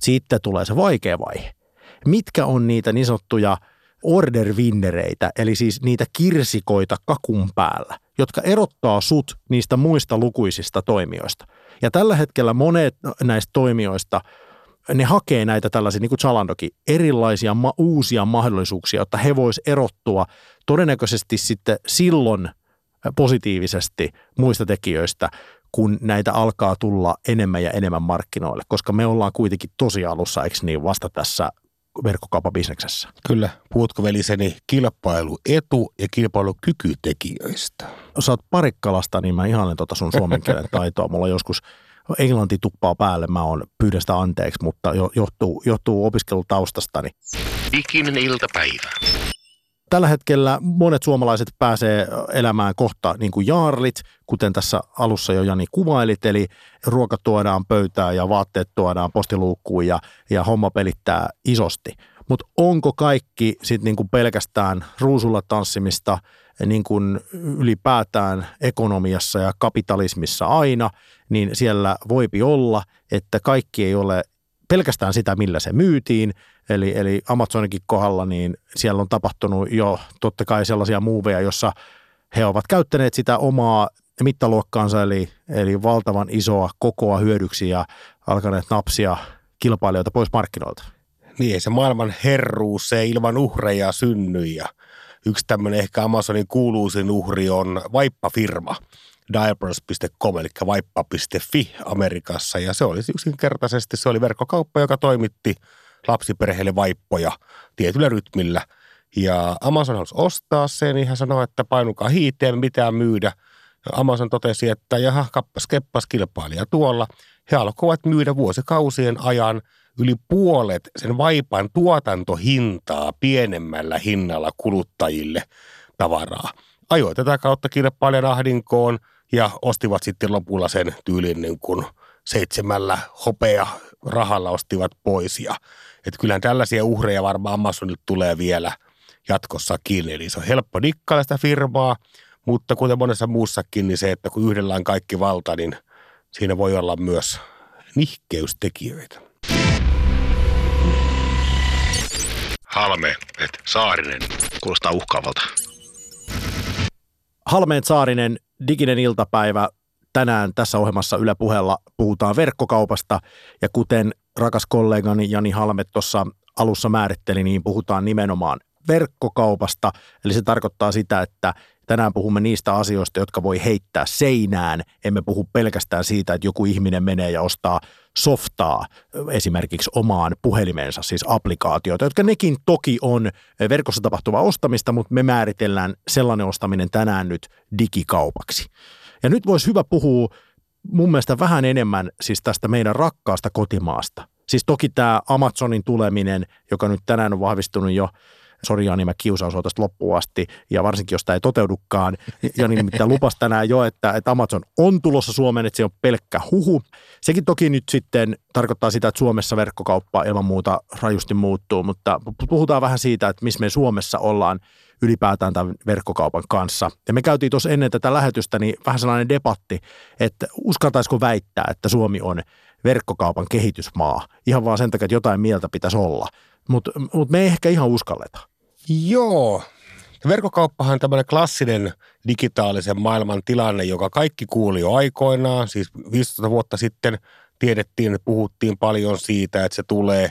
Sitten tulee se vaikea vaihe. Mitkä on niitä niin sanottuja order-winnereitä, eli siis niitä kirsikoita kakun päällä, jotka erottaa sut niistä muista lukuisista toimijoista. Ja tällä hetkellä monet näistä toimijoista ne hakee näitä tällaisia, niin kuin Zalandokin, erilaisia ma- uusia mahdollisuuksia, jotta he vois erottua todennäköisesti sitten silloin positiivisesti muista tekijöistä, kun näitä alkaa tulla enemmän ja enemmän markkinoille, koska me ollaan kuitenkin tosi alussa, eikö niin, vasta tässä verkkokaupabisneksessä. Kyllä. Puhutko veliseni kilpailuetu ja kilpailukykytekijöistä? Sä oot parikkalasta, niin mä ihailen tota sun suomen kielen taitoa. Mulla joskus englanti tuppaa päälle, mä oon pyydän sitä anteeksi, mutta johtuu, johtuu opiskelutaustastani. Diginen iltapäivä. Tällä hetkellä monet suomalaiset pääsee elämään kohta niin kuin jaarlit, kuten tässä alussa jo Jani kuvailit, eli ruoka tuodaan pöytään ja vaatteet tuodaan postiluukkuun ja, ja homma pelittää isosti. Mutta onko kaikki sitten niin pelkästään ruusulla tanssimista niin kuin ylipäätään ekonomiassa ja kapitalismissa aina, niin siellä voipi olla, että kaikki ei ole pelkästään sitä, millä se myytiin, Eli, eli Amazonikin kohdalla niin siellä on tapahtunut jo totta kai sellaisia muuveja, jossa he ovat käyttäneet sitä omaa mittaluokkaansa, eli, eli valtavan isoa kokoa hyödyksi ja alkaneet napsia kilpailijoita pois markkinoilta. Niin, se maailman herruus, se ilman uhreja synny ja yksi tämmöinen ehkä Amazonin kuuluisin uhri on vaippafirma diapers.com, eli vaippa.fi Amerikassa, ja se oli yksinkertaisesti, se oli verkkokauppa, joka toimitti – lapsiperheille vaippoja tietyllä rytmillä. Ja Amazon halusi ostaa sen, niin hän sanoi, että painukaa hiiteen, mitään myydä. Ja Amazon totesi, että jaha, kappas keppas kilpailija tuolla. He alkoivat myydä vuosikausien ajan yli puolet sen vaipan tuotantohintaa pienemmällä hinnalla kuluttajille tavaraa. Ajoi tätä kautta kilpailijan ahdinkoon ja ostivat sitten lopulla sen tyylin niin kuin seitsemällä hopea rahalla ostivat pois. Ja että kyllähän tällaisia uhreja varmaan Amazonilta tulee vielä jatkossakin. Eli se on helppo dikkailla sitä firmaa, mutta kuten monessa muussakin, niin se, että kun yhdellä on kaikki valta, niin siinä voi olla myös nihkeystekijöitä. Halme, että Saarinen. Kuulostaa uhkaavalta. Halmeen Saarinen, diginen iltapäivä. Tänään tässä ohjelmassa Yle Puheella puhutaan verkkokaupasta ja kuten rakas kollegani Jani Halme tuossa alussa määritteli, niin puhutaan nimenomaan verkkokaupasta. Eli se tarkoittaa sitä, että tänään puhumme niistä asioista, jotka voi heittää seinään. Emme puhu pelkästään siitä, että joku ihminen menee ja ostaa softaa esimerkiksi omaan puhelimensa, siis applikaatioita, jotka nekin toki on verkossa tapahtuvaa ostamista, mutta me määritellään sellainen ostaminen tänään nyt digikaupaksi. Ja nyt voisi hyvä puhua mun mielestä vähän enemmän siis tästä meidän rakkaasta kotimaasta. Siis toki tämä Amazonin tuleminen, joka nyt tänään on vahvistunut jo, sori Jani, mä kiusaan tästä loppuun asti, ja varsinkin jos tämä ei toteudukaan. Jani nimittäin lupasi tänään jo, että, että Amazon on tulossa Suomeen, että se on pelkkä huhu. Sekin toki nyt sitten tarkoittaa sitä, että Suomessa verkkokauppa ilman muuta rajusti muuttuu, mutta puhutaan vähän siitä, että missä me Suomessa ollaan ylipäätään tämän verkkokaupan kanssa. Ja me käytiin tuossa ennen tätä lähetystä niin vähän sellainen debatti, että uskaltaisiko väittää, että Suomi on verkkokaupan kehitysmaa. Ihan vaan sen takia, että jotain mieltä pitäisi olla. Mutta mut me ei ehkä ihan uskalleta. Joo. Verkkokauppahan on tämmöinen klassinen digitaalisen maailman tilanne, joka kaikki kuuli jo aikoinaan. Siis 15 vuotta sitten tiedettiin, puhuttiin paljon siitä, että se tulee.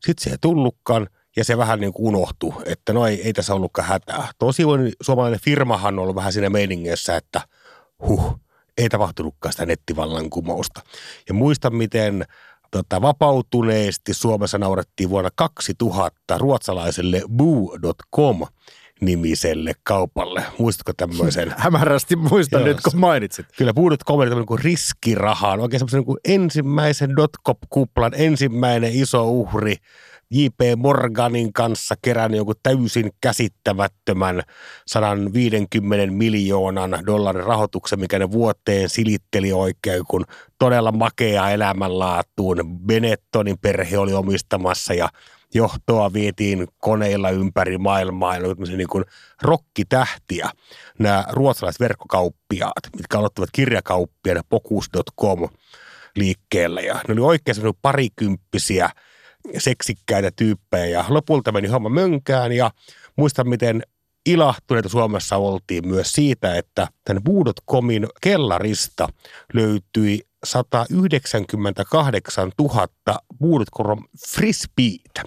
Sitten se ei tullutkaan – ja se vähän niin kuin unohtui, että no ei, ei tässä ollutkaan hätää. Tosi suomalainen firmahan on ollut vähän siinä meiningissä, että huh, ei tapahtunutkaan sitä nettivallankumousta. Ja muistan, miten tota, vapautuneesti Suomessa naurettiin vuonna 2000 ruotsalaiselle boo.com nimiselle kaupalle. Muistatko tämmöisen? Hämärästi muistan Joo, nyt, kun mainitsit. Kyllä Boo.com oli tämmöinen kuin riskiraha. Oikein semmoisen niin ensimmäisen dotcom-kuplan ensimmäinen iso uhri – J.P. Morganin kanssa kerännyt jonkun täysin käsittämättömän 150 miljoonan dollarin rahoituksen, mikä ne vuoteen silitteli oikein, kun todella makea elämänlaatuun. Benettonin perhe oli omistamassa ja johtoa vietiin koneilla ympäri maailmaa. Ja oli niin kuin rokkitähtiä, nämä ruotsalaiset verkkokauppiaat, mitkä aloittavat kirjakauppia, Pokus.com liikkeellä. Ja ne oli oikein parikymppisiä – seksikkäitä tyyppejä ja lopulta meni homma mönkään ja muistan miten ilahtuneita Suomessa oltiin myös siitä, että tämän Boodot.comin kellarista löytyi 198 000 Bulletkoron frisbeitä.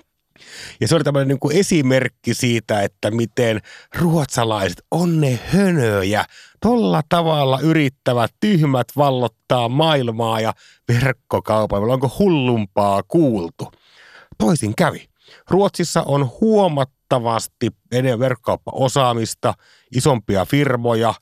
Ja se oli tämmöinen niin kuin esimerkki siitä, että miten ruotsalaiset on ne hönöjä. Tolla tavalla yrittävät tyhmät vallottaa maailmaa ja verkkokaupalla. Onko hullumpaa kuultu? Toisin kävi. Ruotsissa on huomattavasti enemmän verkkokauppaosaamista, isompia firmoja,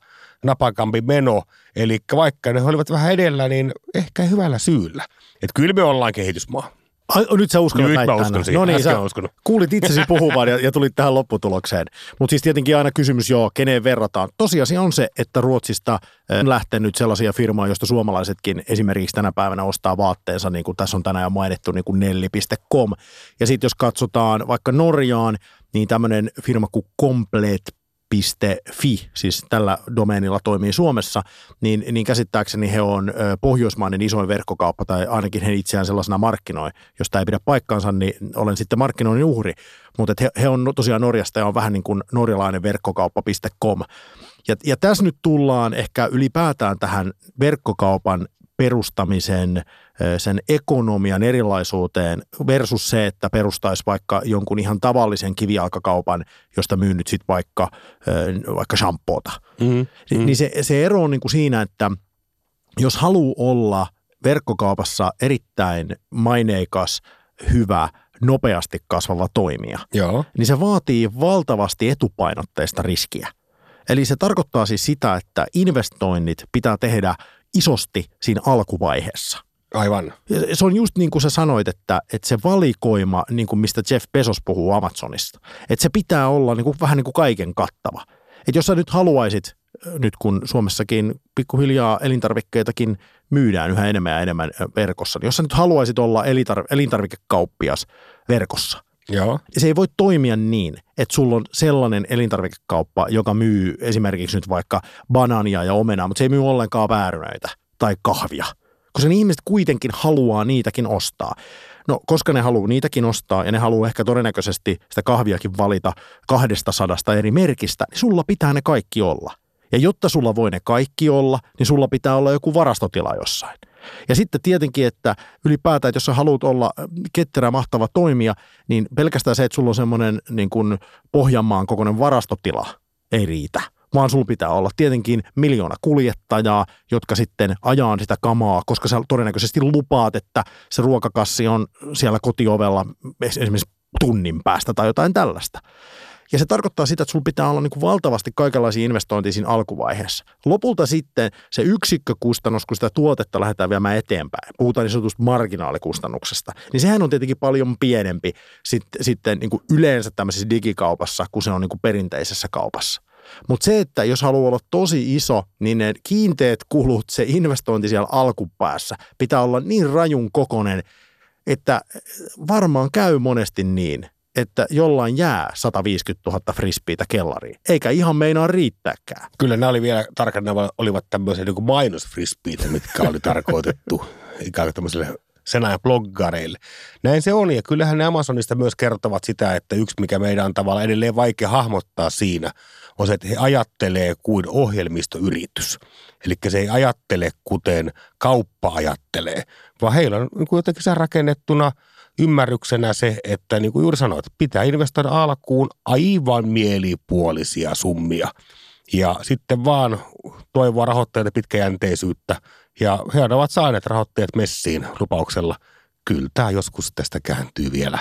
napakampi meno. Eli vaikka ne olivat vähän edellä, niin ehkä hyvällä syyllä. Että kyllä me ollaan kehitysmaa. Ai, nyt sä uskallat Nyt mä uskon siihen. No niin, Äsken sä uskonut. kuulit itsesi puhuvan ja, ja tulit tähän lopputulokseen. Mutta siis tietenkin aina kysymys, joo, keneen verrataan. Tosiasia on se, että Ruotsista eh, on lähtenyt sellaisia firmoja, joista suomalaisetkin esimerkiksi tänä päivänä ostaa vaatteensa, niin kuin tässä on tänään jo mainittu, niin kuin nelli.com. Ja sitten jos katsotaan vaikka Norjaan, niin tämmöinen firma kuin Complete .fi, siis tällä domeenilla toimii Suomessa, niin, niin käsittääkseni he on pohjoismainen isoin verkkokauppa, tai ainakin he itseään sellaisena markkinoi. Jos tämä ei pidä paikkaansa, niin olen sitten markkinoinnin uhri. Mutta he, he on tosiaan Norjasta ja on vähän niin kuin norjalainen verkkokauppa.com. Ja, ja tässä nyt tullaan ehkä ylipäätään tähän verkkokaupan perustamisen, sen ekonomian erilaisuuteen versus se, että perustaisi vaikka jonkun ihan tavallisen kivijalkakaupan, josta myy nyt sitten vaikka, vaikka shampoota. Mm. Mm. Niin se, se ero on niin kuin siinä, että jos haluaa olla verkkokaupassa erittäin maineikas, hyvä, nopeasti kasvava toimija, Joo. niin se vaatii valtavasti etupainotteista riskiä. Eli se tarkoittaa siis sitä, että investoinnit pitää tehdä isosti siinä alkuvaiheessa. Aivan. Se on just niin kuin sä sanoit, että, että se valikoima, niin kuin mistä Jeff Bezos puhuu Amazonista, että se pitää olla niin kuin, vähän niin kuin kaiken kattava. Että jos sä nyt haluaisit, nyt kun Suomessakin pikkuhiljaa elintarvikkeitakin myydään yhä enemmän ja enemmän verkossa, niin jos sä nyt haluaisit olla elintar- elintarvikekauppias verkossa, Joo. se ei voi toimia niin, että sulla on sellainen elintarvikekauppa, joka myy esimerkiksi nyt vaikka banaania ja omenaa, mutta se ei myy ollenkaan väärynöitä tai kahvia, koska ne ihmiset kuitenkin haluaa niitäkin ostaa. No, koska ne haluaa niitäkin ostaa ja ne haluaa ehkä todennäköisesti sitä kahviakin valita kahdesta sadasta eri merkistä, niin sulla pitää ne kaikki olla. Ja jotta sulla voi ne kaikki olla, niin sulla pitää olla joku varastotila jossain. Ja sitten tietenkin, että ylipäätään, että jos sä haluat olla ketterä, mahtava toimija, niin pelkästään se, että sulla on semmoinen niin kuin Pohjanmaan kokoinen varastotila, ei riitä. Vaan sulla pitää olla tietenkin miljoona kuljettajaa, jotka sitten ajaa sitä kamaa, koska sä todennäköisesti lupaat, että se ruokakassi on siellä kotiovella esimerkiksi tunnin päästä tai jotain tällaista. Ja se tarkoittaa sitä, että sulla pitää olla niin kuin valtavasti kaikenlaisia investointeja siinä alkuvaiheessa. Lopulta sitten se yksikkökustannus, kun sitä tuotetta lähdetään viemään eteenpäin, puhutaan niin sanotusta marginaalikustannuksesta, niin sehän on tietenkin paljon pienempi sit, sitten niin kuin yleensä tämmöisessä digikaupassa, kuin se on niin kuin perinteisessä kaupassa. Mutta se, että jos haluaa olla tosi iso, niin ne kiinteät kulut, se investointi siellä alkupäässä pitää olla niin rajun kokonen, että varmaan käy monesti niin, että jollain jää 150 000 frisbeitä kellariin, eikä ihan meinaa riittääkään. Kyllä nämä oli vielä tarkkaan, nämä olivat tämmöisiä niin mainosfrisbeitä, mitkä oli tarkoitettu ikään kuin tämmöisille sen ajan bloggareille. Näin se on, ja kyllähän ne Amazonista myös kertovat sitä, että yksi, mikä meidän on tavallaan edelleen vaikea hahmottaa siinä, on se, että he ajattelee kuin ohjelmistoyritys. Eli se ei ajattele kuten kauppa ajattelee, vaan heillä on niin kuin jotenkin se rakennettuna ymmärryksenä se, että niin kuin juuri sanoit, pitää investoida alkuun aivan mielipuolisia summia. Ja sitten vaan toivoa rahoittajilta pitkäjänteisyyttä. Ja he ovat saaneet rahoittajat messiin lupauksella. Kyllä tämä joskus tästä kääntyy vielä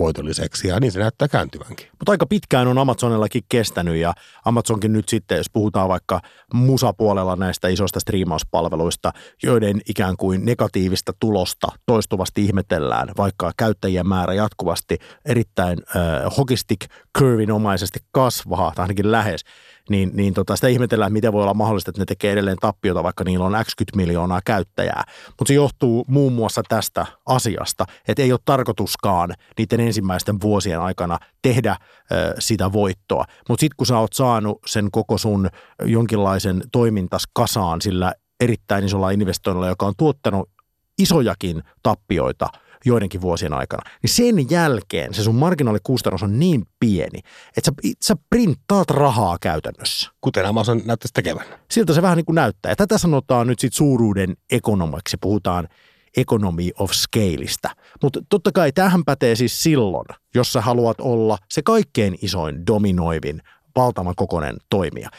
voitolliseksi ja niin se näyttää kääntyvänkin. Mutta aika pitkään on Amazonillakin kestänyt ja Amazonkin nyt sitten, jos puhutaan vaikka musapuolella näistä isoista striimauspalveluista, joiden ikään kuin negatiivista tulosta toistuvasti ihmetellään, vaikka käyttäjien määrä jatkuvasti erittäin äh, hockeystick curveinomaisesti kasvaa, tai ainakin lähes, niin, niin tota, sitä ihmetellään, miten voi olla mahdollista, että ne tekee edelleen tappiota, vaikka niillä on x miljoonaa käyttäjää. Mutta se johtuu muun muassa tästä asiasta, että ei ole tarkoituskaan niiden ensimmäisten vuosien aikana tehdä ö, sitä voittoa. Mutta sitten kun sä oot saanut sen koko sun jonkinlaisen toimintas kasaan sillä erittäin isolla investoinnilla, joka on tuottanut isojakin tappioita joidenkin vuosien aikana, niin sen jälkeen se sun marginaalikustannus on niin pieni, että sä, sä printtaat rahaa käytännössä. Kuten Amazon näyttäisi tekevän. Siltä se vähän niin kuin näyttää. Ja tätä sanotaan nyt sit suuruuden ekonomiksi. Puhutaan economy of scaleista. Mutta totta kai tähän pätee siis silloin, jos sä haluat olla se kaikkein isoin dominoivin valtavan kokoinen toimija.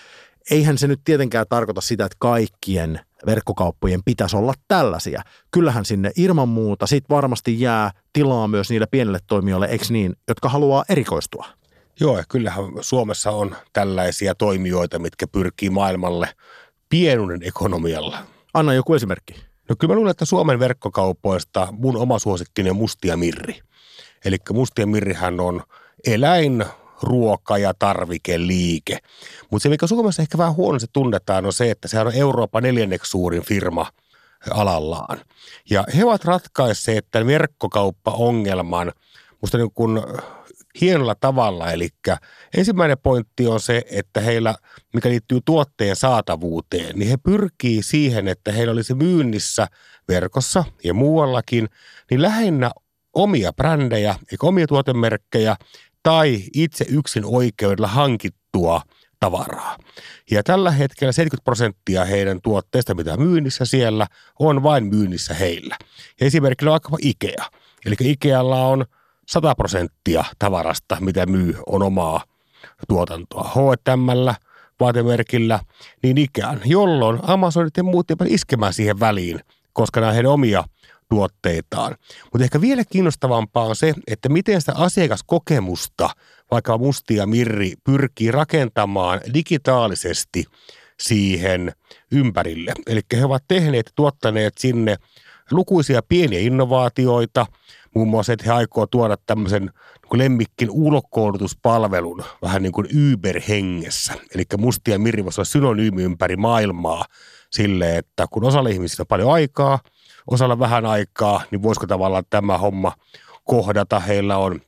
Eihän se nyt tietenkään tarkoita sitä, että kaikkien verkkokauppojen pitäisi olla tällaisia. Kyllähän sinne ilman muuta sit varmasti jää tilaa myös niille pienille toimijoille, eikö niin, jotka haluaa erikoistua. Joo, ja kyllähän Suomessa on tällaisia toimijoita, mitkä pyrkii maailmalle pienuuden ekonomialla. Anna joku esimerkki. No kyllä mä luulen, että Suomen verkkokaupoista mun oma suosikkini on Mustia Mirri. Eli Mustia Mirrihän on eläin, ruoka- ja tarvikeliike. Mutta se, mikä Suomessa ehkä vähän huonosti tunnetaan, on se, että se on Euroopan neljänneksi suurin firma alallaan. Ja he ovat ratkaisseet tämän verkkokauppa-ongelman musta niin kuin hienolla tavalla. Eli ensimmäinen pointti on se, että heillä, mikä liittyy tuotteen saatavuuteen, niin he pyrkii siihen, että heillä olisi myynnissä verkossa ja muuallakin, niin lähinnä omia brändejä, eikä omia tuotemerkkejä, tai itse yksin oikeudella hankittua tavaraa. Ja tällä hetkellä 70 prosenttia heidän tuotteista, mitä myynnissä siellä, on vain myynnissä heillä. Ja esimerkiksi on vaikkapa Ikea. Eli Ikealla on 100 prosenttia tavarasta, mitä myy, on omaa tuotantoa. H&M vaatemerkillä niin ikään, jolloin Amazonit ja muut iskemään siihen väliin, koska nämä heidän omia tuotteitaan. Mutta ehkä vielä kiinnostavampaa on se, että miten sitä asiakaskokemusta vaikka Musti ja Mirri pyrkii rakentamaan digitaalisesti siihen ympärille. Eli he ovat tehneet tuottaneet sinne lukuisia pieniä innovaatioita, muun muassa, että he aikoo tuoda tämmöisen niin lemmikkin ulkoilutuspalvelun vähän niin kuin Uber-hengessä. Eli Musti ja Mirri voisi olla synonyymi ympäri maailmaa sille, että kun osalla ihmisistä on paljon aikaa – osalla vähän aikaa, niin voisiko tavallaan tämä homma kohdata. Heillä on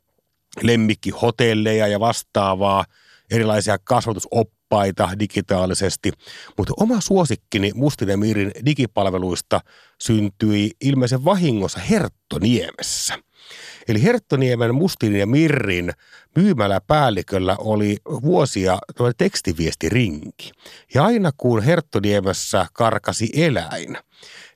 lemmikkihotelleja ja vastaavaa, erilaisia kasvatusoppaita digitaalisesti. Mutta oma suosikkini Mustinen Miirin digipalveluista syntyi ilmeisen vahingossa Herttoniemessä. Eli Herttoniemen Mustin ja Mirrin myymäläpäälliköllä oli vuosia tekstiviestirinki. Ja aina kun Herttoniemessä karkasi eläin –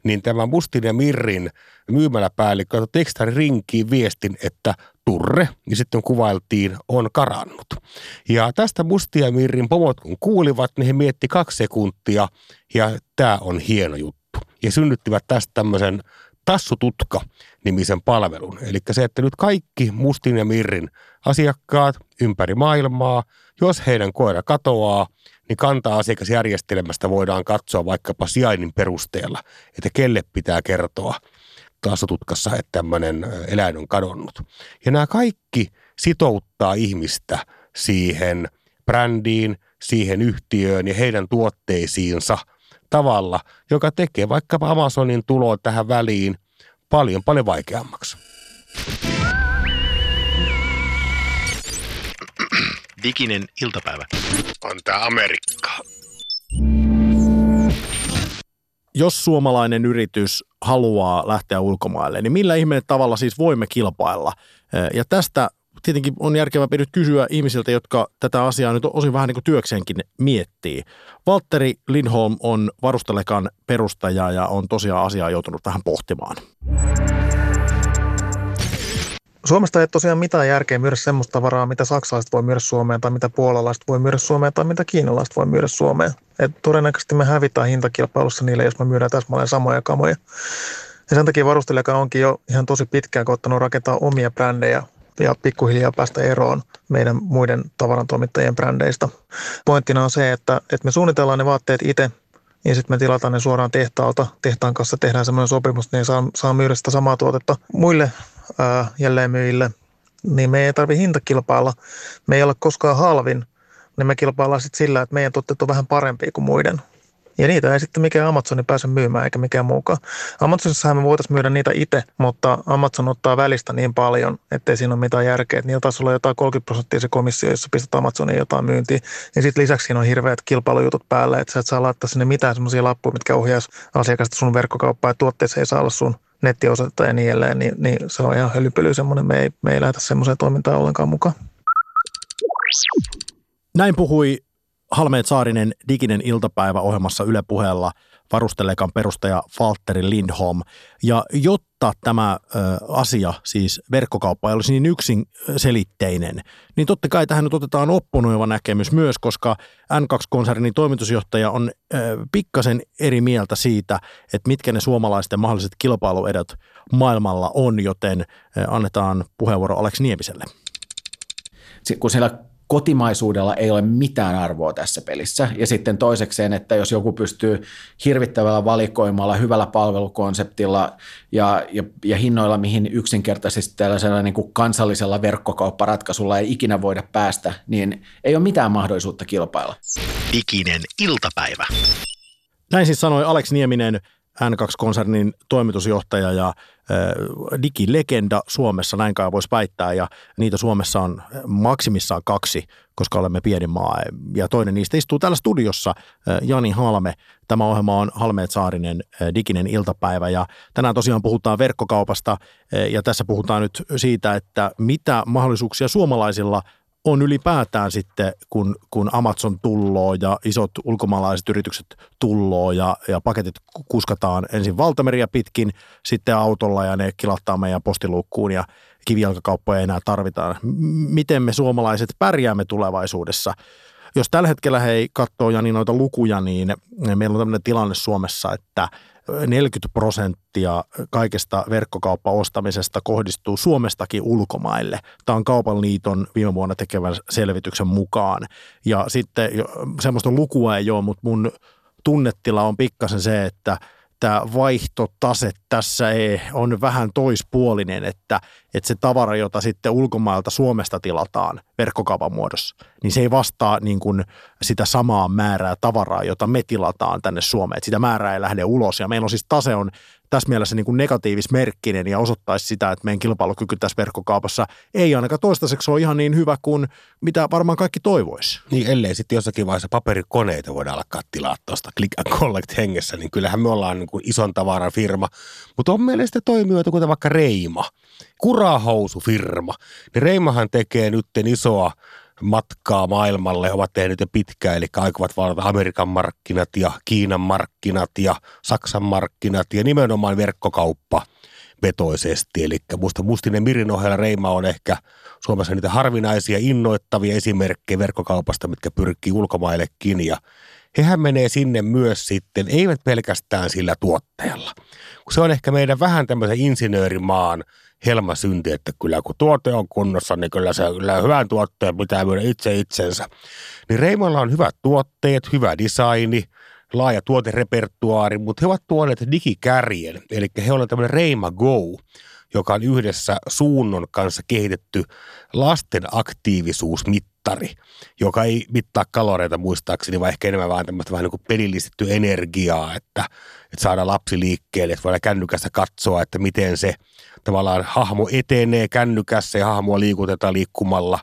niin tämä Mustin ja Mirrin myymäläpäällikkö tekstari rinkiin viestin, että Turre, ja sitten kuvailtiin, on karannut. Ja tästä Mustia Mirrin pomot kun kuulivat, niin he mietti kaksi sekuntia, ja tämä on hieno juttu. Ja synnyttivät tästä tämmöisen Tassututka-nimisen palvelun. Eli se, että nyt kaikki Mustin ja Mirrin asiakkaat ympäri maailmaa, jos heidän koira katoaa, niin kanta-asiakasjärjestelmästä voidaan katsoa vaikkapa sijainnin perusteella, että kelle pitää kertoa kasvatutkassa, että tämmöinen eläin on kadonnut. Ja nämä kaikki sitouttaa ihmistä siihen brändiin, siihen yhtiöön ja heidän tuotteisiinsa tavalla, joka tekee vaikkapa Amazonin tuloa tähän väliin paljon paljon vaikeammaksi. Diginen iltapäivä. On tämä Amerikka. Jos suomalainen yritys haluaa lähteä ulkomaille, niin millä ihmeen tavalla siis voimme kilpailla? Ja tästä tietenkin on järkevämpi nyt kysyä ihmisiltä, jotka tätä asiaa nyt osin vähän niin kuin työkseenkin miettii. Valtteri Lindholm on Varustelekan perustaja ja on tosiaan asiaa joutunut vähän pohtimaan. Suomesta ei tosiaan mitään järkeä myydä semmoista tavaraa, mitä saksalaiset voi myydä Suomeen tai mitä puolalaiset voi myydä Suomeen tai mitä kiinalaiset voi myydä Suomeen. Et todennäköisesti me hävitään hintakilpailussa niille, jos me myydään täsmälleen samoja kamoja. Ja sen takia varustelijakaan onkin jo ihan tosi pitkään koittanut rakentaa omia brändejä ja pikkuhiljaa päästä eroon meidän muiden tavarantoimittajien brändeistä. Pointtina on se, että, että me suunnitellaan ne vaatteet itse ja sitten me tilataan ne suoraan tehtaalta. Tehtaan kanssa tehdään semmoinen sopimus, ne saa, saa myydä sitä samaa tuotetta muille ää, jälleenmyyjille, niin me ei tarvitse hintakilpailla. Me ei ole koskaan halvin, niin me kilpaillaan sitten sillä, että meidän tuotteet on vähän parempia kuin muiden. Ja niitä ei sitten mikään Amazoni pääse myymään eikä mikään muukaan. Amazonissahan me voitaisiin myydä niitä itse, mutta Amazon ottaa välistä niin paljon, ettei siinä ole mitään järkeä. Niillä taisi olla jotain 30 prosenttia se komissio, jossa pistät Amazoniin jotain myyntiin. Ja sitten lisäksi siinä on hirveät kilpailujutut päällä, että sä et saa laittaa sinne mitään semmoisia lappuja, mitkä ohjaisi asiakasta sun verkkokauppaan, ja tuotteessa ei saa olla sun nettiosoitetta ja niin edelleen, niin, niin se on ihan höllypöly semmoinen, me ei, me ei lähdetä semmoiseen toimintaan ollenkaan mukaan. Näin puhui Halmeet Saarinen Diginen iltapäivä ohjelmassa Yle puheella varustelekan perustaja Valtteri Lindholm. Ja jotta tämä ö, asia, siis verkkokauppa, ei olisi niin yksinselitteinen, niin totta kai tähän nyt otetaan opponoiva näkemys myös, koska N2-konsernin toimitusjohtaja on ö, pikkasen eri mieltä siitä, että mitkä ne suomalaisten mahdolliset kilpailuedot maailmalla on, joten ö, annetaan puheenvuoro Alex Niemiselle. Kun siellä kotimaisuudella ei ole mitään arvoa tässä pelissä. Ja sitten toisekseen, että jos joku pystyy hirvittävällä valikoimalla, hyvällä palvelukonseptilla ja, ja, ja hinnoilla, mihin yksinkertaisesti tällaisella niin kuin kansallisella verkkokaupparatkaisulla ei ikinä voida päästä, niin ei ole mitään mahdollisuutta kilpailla. Diginen iltapäivä. Näin siis sanoi Alex Nieminen, N2-konsernin toimitusjohtaja ja digilegenda Suomessa, näin kai voisi väittää, ja niitä Suomessa on maksimissaan kaksi, koska olemme pieni maa. Ja toinen niistä istuu täällä studiossa, Jani Halme. Tämä ohjelma on Halmeet Saarinen diginen iltapäivä, ja tänään tosiaan puhutaan verkkokaupasta, ja tässä puhutaan nyt siitä, että mitä mahdollisuuksia suomalaisilla – on ylipäätään sitten, kun, kun Amazon tulloo ja isot ulkomaalaiset yritykset tulloo ja, ja paketit kuskataan ensin valtameriä pitkin, sitten autolla ja ne kilattaa meidän postiluukkuun ja kivijalkakauppoja ei enää tarvitaan. Miten me suomalaiset pärjäämme tulevaisuudessa? Jos tällä hetkellä hei katsoo Jani noita lukuja, niin meillä on tämmöinen tilanne Suomessa, että 40 prosenttia kaikesta verkkokauppaostamisesta kohdistuu Suomestakin ulkomaille. Tämä on Kaupan liiton viime vuonna tekevän selvityksen mukaan. Ja sitten semmoista lukua ei ole, mutta mun tunnetila on pikkasen se, että – tämä vaihtotase tässä ei, on vähän toispuolinen, että, että se tavara, jota sitten ulkomailta Suomesta tilataan verkkokaupan muodossa, niin se ei vastaa niin kuin sitä samaa määrää tavaraa, jota me tilataan tänne Suomeen. Että sitä määrää ei lähde ulos ja meillä on siis tase on tässä mielessä niin kuin negatiivismerkkinen ja osoittaisi sitä, että meidän kilpailukyky tässä verkkokaupassa ei ainakaan toistaiseksi ole ihan niin hyvä kuin mitä varmaan kaikki toivoisi. Niin, ellei sitten jossakin vaiheessa paperikoneita voida alkaa tilaa tuosta click and collect hengessä, niin kyllähän me ollaan niin kuin ison tavaran firma. Mutta on meillä sitten toimijoita, kuten vaikka Reima, kurahousufirma. Niin Reimahan tekee nyt isoa matkaa maailmalle, ovat tehneet jo pitkään, eli aikovat valita Amerikan markkinat ja Kiinan markkinat ja Saksan markkinat ja nimenomaan verkkokauppa vetoisesti. Eli musta Mustinen Mirin ohella Reima on ehkä Suomessa niitä harvinaisia innoittavia esimerkkejä verkkokaupasta, mitkä pyrkii ulkomaillekin ja hehän menee sinne myös sitten, eivät pelkästään sillä tuottajalla. Kun se on ehkä meidän vähän tämmöisen insinöörimaan – helma synti, että kyllä kun tuote on kunnossa, niin kyllä se kyllä hyvän tuotteen pitää myydä itse itsensä. Niin Reimolla on hyvät tuotteet, hyvä designi, laaja tuoterepertuaari, mutta he ovat tuoneet digikärjen, eli he ovat tämmöinen Reima Go, joka on yhdessä suunnon kanssa kehitetty lasten aktiivisuusmittari, joka ei mittaa kaloreita muistaakseni, vaan ehkä enemmän vaan tämmöistä vähän niin kuin pelillistetty energiaa, että, että saadaan lapsi liikkeelle, että voidaan kännykässä katsoa, että miten se tavallaan hahmo etenee kännykässä ja hahmoa liikutetaan liikkumalla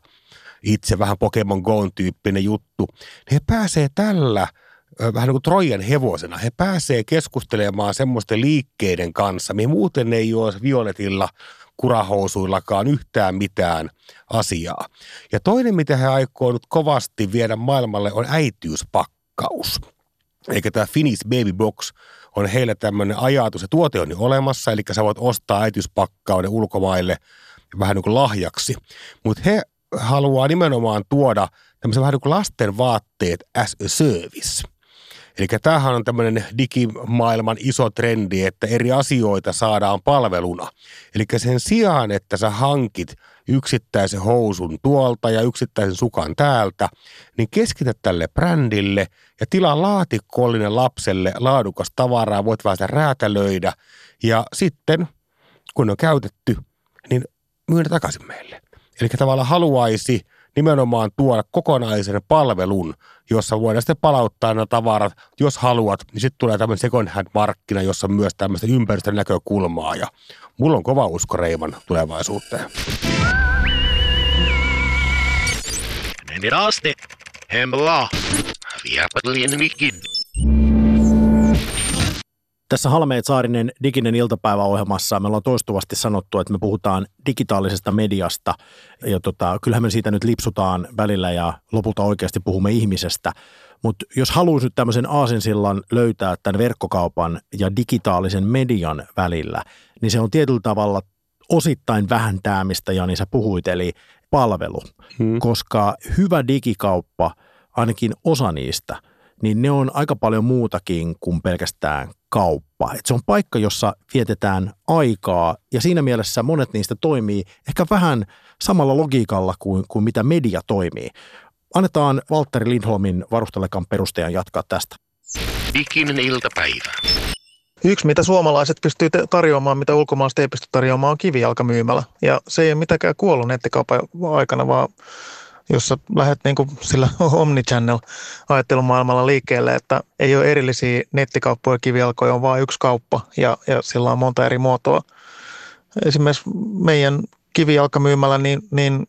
itse, vähän Pokemon Go-tyyppinen juttu. He pääsee tällä – vähän niin kuin Trojan hevosena. He pääsee keskustelemaan semmoisten liikkeiden kanssa, mihin muuten ei ole violetilla kurahousuillakaan yhtään mitään asiaa. Ja toinen, mitä he aikoo nyt kovasti viedä maailmalle, on äitiyspakkaus. Eikä tämä Finnish Baby Box on heillä tämmöinen ajatus, ja tuote on jo olemassa, eli sä voit ostaa äitiyspakkauden ulkomaille vähän niin kuin lahjaksi. Mutta he haluaa nimenomaan tuoda tämmöisen vähän niin kuin lasten vaatteet as a service – Eli tämähän on tämmöinen digimaailman iso trendi, että eri asioita saadaan palveluna. Eli sen sijaan, että sä hankit yksittäisen housun tuolta ja yksittäisen sukan täältä, niin keskitä tälle brändille ja tilaa laatikkollinen lapselle laadukas tavaraa, voit vähän sitä räätälöidä ja sitten kun on käytetty, niin myydä takaisin meille. Eli tavallaan haluaisi nimenomaan tuoda kokonaisen palvelun, jossa voidaan sitten palauttaa nämä tavarat, jos haluat, niin sitten tulee tämmöinen second hand markkina, jossa on myös tämmöistä ympäristön näkökulmaa ja mulla on kova usko Reiman tulevaisuuteen. Raste, hemla, viapatlien mikin. Tässä Halmeet Saarinen diginen iltapäiväohjelmassa me ollaan toistuvasti sanottu, että me puhutaan digitaalisesta mediasta ja tota, kyllähän me siitä nyt lipsutaan välillä ja lopulta oikeasti puhumme ihmisestä. Mutta jos haluaisi nyt tämmöisen aasinsillan löytää tämän verkkokaupan ja digitaalisen median välillä, niin se on tietyllä tavalla osittain vähän tämä, mistä Jani sä puhuit, eli palvelu. Hmm. Koska hyvä digikauppa, ainakin osa niistä, niin ne on aika paljon muutakin kuin pelkästään kauppa. Et se on paikka, jossa vietetään aikaa ja siinä mielessä monet niistä toimii ehkä vähän samalla logiikalla kuin, kuin mitä media toimii. Annetaan Valtteri Lindholmin varustelekan perustajan jatkaa tästä. Diginen iltapäivä. Yksi, mitä suomalaiset pystyy tarjoamaan, mitä ulkomaalaiset ei pysty tarjoamaan, on kivijalkamyymälä. Ja se ei ole mitenkään kuollut nettikaupan aikana, vaan jos sä lähdet niin kuin sillä omnichannel ajattelumaailmalla liikkeelle, että ei ole erillisiä nettikauppoja kivijalkoja, on vain yksi kauppa ja, ja sillä on monta eri muotoa. Esimerkiksi meidän kivijalkamyymälä, niin, niin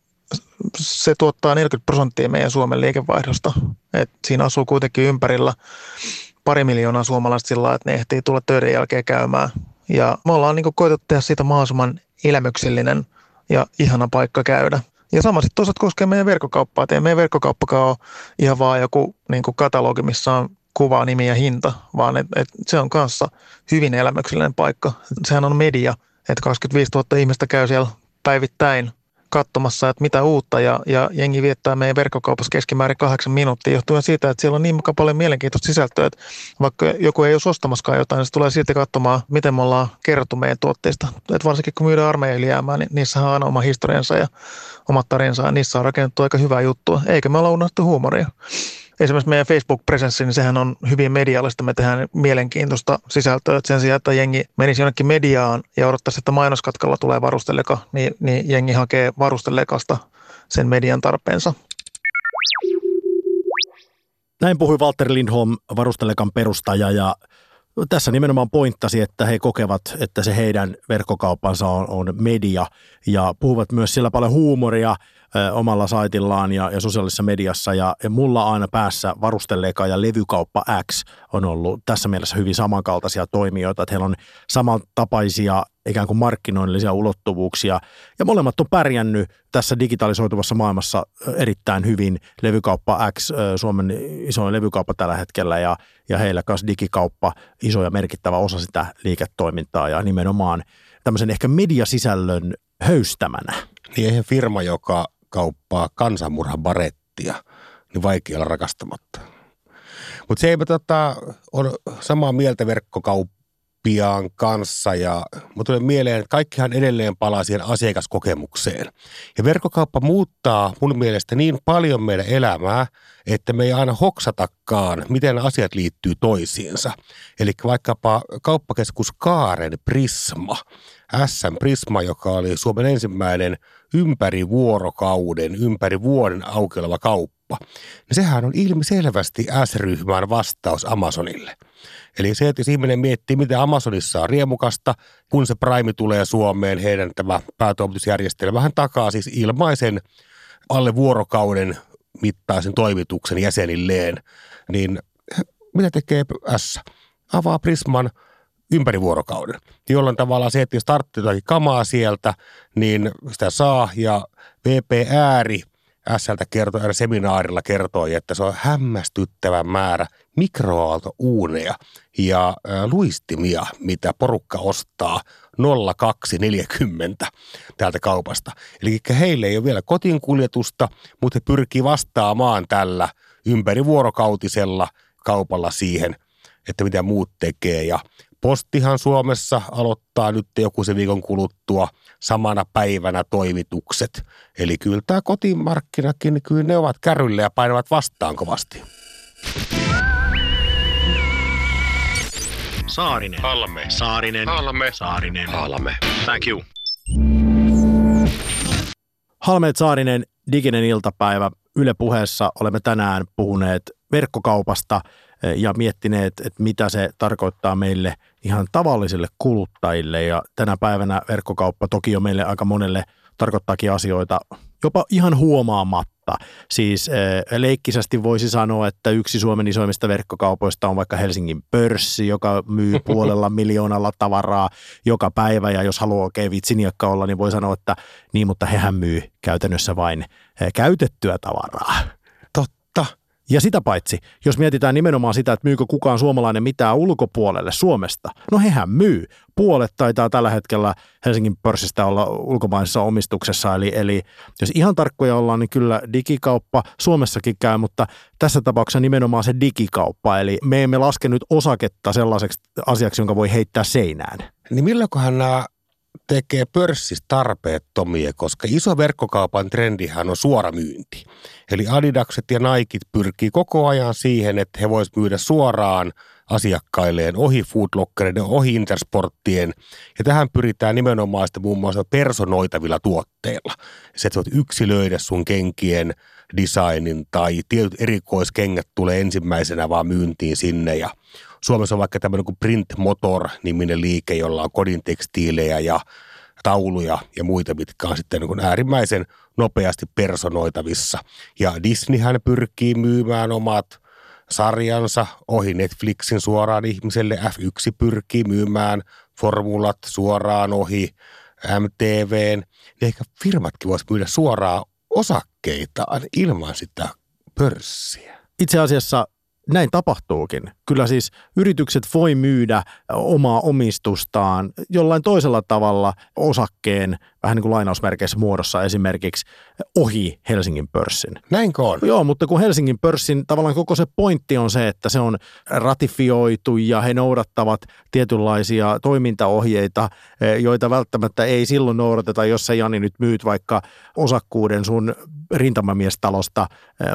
se tuottaa 40 prosenttia meidän Suomen liikevaihdosta. Et siinä asuu kuitenkin ympärillä pari miljoonaa suomalaista sillä että ne ehtii tulla töiden jälkeen käymään. Ja me ollaan niin koitettu tehdä siitä mahdollisimman elämyksellinen ja ihana paikka käydä. Ja sama sitten toisaalta koskee meidän verkkokauppaa. Ei meidän verkkokauppakaan ole ihan vaan joku niin katalogi, missä on kuva, nimi ja hinta, vaan et, et se on kanssa hyvin elämyksellinen paikka. Sehän on media, että 25 000 ihmistä käy siellä päivittäin katsomassa, että mitä uutta ja, ja jengi viettää meidän verkkokaupassa keskimäärin kahdeksan minuuttia johtuen siitä, että siellä on niin paljon mielenkiintoista sisältöä, että vaikka joku ei ole ostamaskaan jotain, niin se tulee silti katsomaan, miten me ollaan kerrottu meidän tuotteista. Et varsinkin kun myydään armeijan niin niissä on oma historiansa ja omat tarinsa ja niissä on rakennettu aika hyvää juttua, eikä me olla unohdettu huumoria esimerkiksi meidän Facebook-presenssi, niin sehän on hyvin mediallista. Me tehdään mielenkiintoista sisältöä. Että sen sijaan, että jengi menisi jonnekin mediaan ja odottaisi, että mainoskatkalla tulee varusteleka, niin, niin jengi hakee varustelekasta sen median tarpeensa. Näin puhui Walter Lindholm, varustelekan perustaja ja tässä nimenomaan pointtasi, että he kokevat, että se heidän verkkokaupansa on, on media ja puhuvat myös sillä paljon huumoria omalla saitillaan ja, ja sosiaalisessa mediassa. Ja, ja mulla aina päässä varusteleeka ja levykauppa X on ollut tässä mielessä hyvin samankaltaisia toimijoita, että heillä on samantapaisia ikään kuin markkinoinnillisia ulottuvuuksia. Ja molemmat on pärjännyt tässä digitalisoituvassa maailmassa erittäin hyvin. Levykauppa X, Suomen isoin levykauppa tällä hetkellä ja, ja heillä kanssa digikauppa, iso ja merkittävä osa sitä liiketoimintaa ja nimenomaan tämmöisen ehkä mediasisällön höystämänä. Niin eihän firma, joka kauppaa kansanmurhan barettia, niin vaikea olla rakastamatta. Mutta se ei tota, on samaa mieltä verkkokauppiaan kanssa ja mutta tulee mieleen, että kaikkihan edelleen palaa siihen asiakaskokemukseen. Ja verkkokauppa muuttaa mun mielestä niin paljon meidän elämää, että me ei aina hoksatakaan, miten asiat liittyy toisiinsa. Eli vaikkapa kauppakeskus Kaaren Prisma, SM Prisma, joka oli Suomen ensimmäinen ympäri vuorokauden, ympäri vuoden aukeileva kauppa, niin sehän on ilmiselvästi S-ryhmän vastaus Amazonille. Eli se, että jos ihminen miettii, mitä Amazonissa on riemukasta, kun se Prime tulee Suomeen, heidän tämä päätoimitusjärjestelmähän takaa siis ilmaisen alle vuorokauden mittaisen toimituksen jäsenilleen, niin mitä tekee S? Avaa Prisman – ympäri vuorokauden. Jolloin tavallaan se, että jos tarvitsee jotakin kamaa sieltä, niin sitä saa ja VP Ääri SLtä kertoi, seminaarilla kertoi, että se on hämmästyttävä määrä mikroaaltouuneja ja luistimia, mitä porukka ostaa 0240 täältä kaupasta. Eli heille ei ole vielä kotiinkuljetusta, mutta he pyrkii vastaamaan tällä ympärivuorokautisella kaupalla siihen, että mitä muut tekee. Ja Postihan Suomessa aloittaa nyt joku se viikon kuluttua samana päivänä toimitukset. Eli kyllä tämä kotimarkkinakin, niin kyllä ne ovat kärrylle ja painavat vastaan kovasti. Saarinen. Halme. Saarinen. Halme. Saarinen. Halme. Thank you. Halmeet Saarinen, diginen iltapäivä. Yle puheessa olemme tänään puhuneet verkkokaupasta – ja miettineet, että mitä se tarkoittaa meille ihan tavallisille kuluttajille. Ja tänä päivänä verkkokauppa toki jo meille aika monelle tarkoittaakin asioita jopa ihan huomaamatta. Siis leikkisästi voisi sanoa, että yksi Suomen isoimmista verkkokaupoista on vaikka Helsingin pörssi, joka myy puolella miljoonalla tavaraa joka päivä. Ja jos haluaa oikein vitsiniakka olla, niin voi sanoa, että niin, mutta hehän myy käytännössä vain käytettyä tavaraa. Totta. Ja sitä paitsi, jos mietitään nimenomaan sitä, että myykö kukaan suomalainen mitään ulkopuolelle Suomesta, no hehän myy. Puolet taitaa tällä hetkellä Helsingin pörssistä olla ulkomaisessa omistuksessa, eli, eli jos ihan tarkkoja ollaan, niin kyllä digikauppa Suomessakin käy, mutta tässä tapauksessa nimenomaan se digikauppa, eli me emme laske nyt osaketta sellaiseksi asiaksi, jonka voi heittää seinään. Niin milloinkohan nämä tekee pörssistä tarpeettomia, koska iso verkkokaupan trendihän on suora myynti. Eli Adidakset ja Nikit pyrkii koko ajan siihen, että he voisivat myydä suoraan asiakkailleen ohi foodlockereiden, ohi intersporttien. Ja tähän pyritään nimenomaan sitten muun muassa personoitavilla tuotteilla. Se, että voit yksilöidä sun kenkien designin tai tietyt erikoiskengät tulee ensimmäisenä vaan myyntiin sinne ja Suomessa on vaikka tämmöinen kuin Print Motor-niminen liike, jolla on kodin tekstiilejä ja tauluja ja muita, mitkä on sitten niin äärimmäisen nopeasti personoitavissa. Ja Disneyhän pyrkii myymään omat sarjansa ohi Netflixin suoraan ihmiselle. F1 pyrkii myymään formulat suoraan ohi MTVn. Niin ehkä firmatkin voisi myydä suoraan osakkeitaan ilman sitä pörssiä. Itse asiassa näin tapahtuukin. Kyllä siis yritykset voi myydä omaa omistustaan jollain toisella tavalla osakkeen, vähän niin kuin lainausmerkeissä muodossa esimerkiksi, ohi Helsingin pörssin. Näinkö on? Joo, mutta kun Helsingin pörssin tavallaan koko se pointti on se, että se on ratifioitu ja he noudattavat tietynlaisia toimintaohjeita, joita välttämättä ei silloin noudateta, jos sä Jani nyt myyt vaikka osakkuuden sun rintamamiestalosta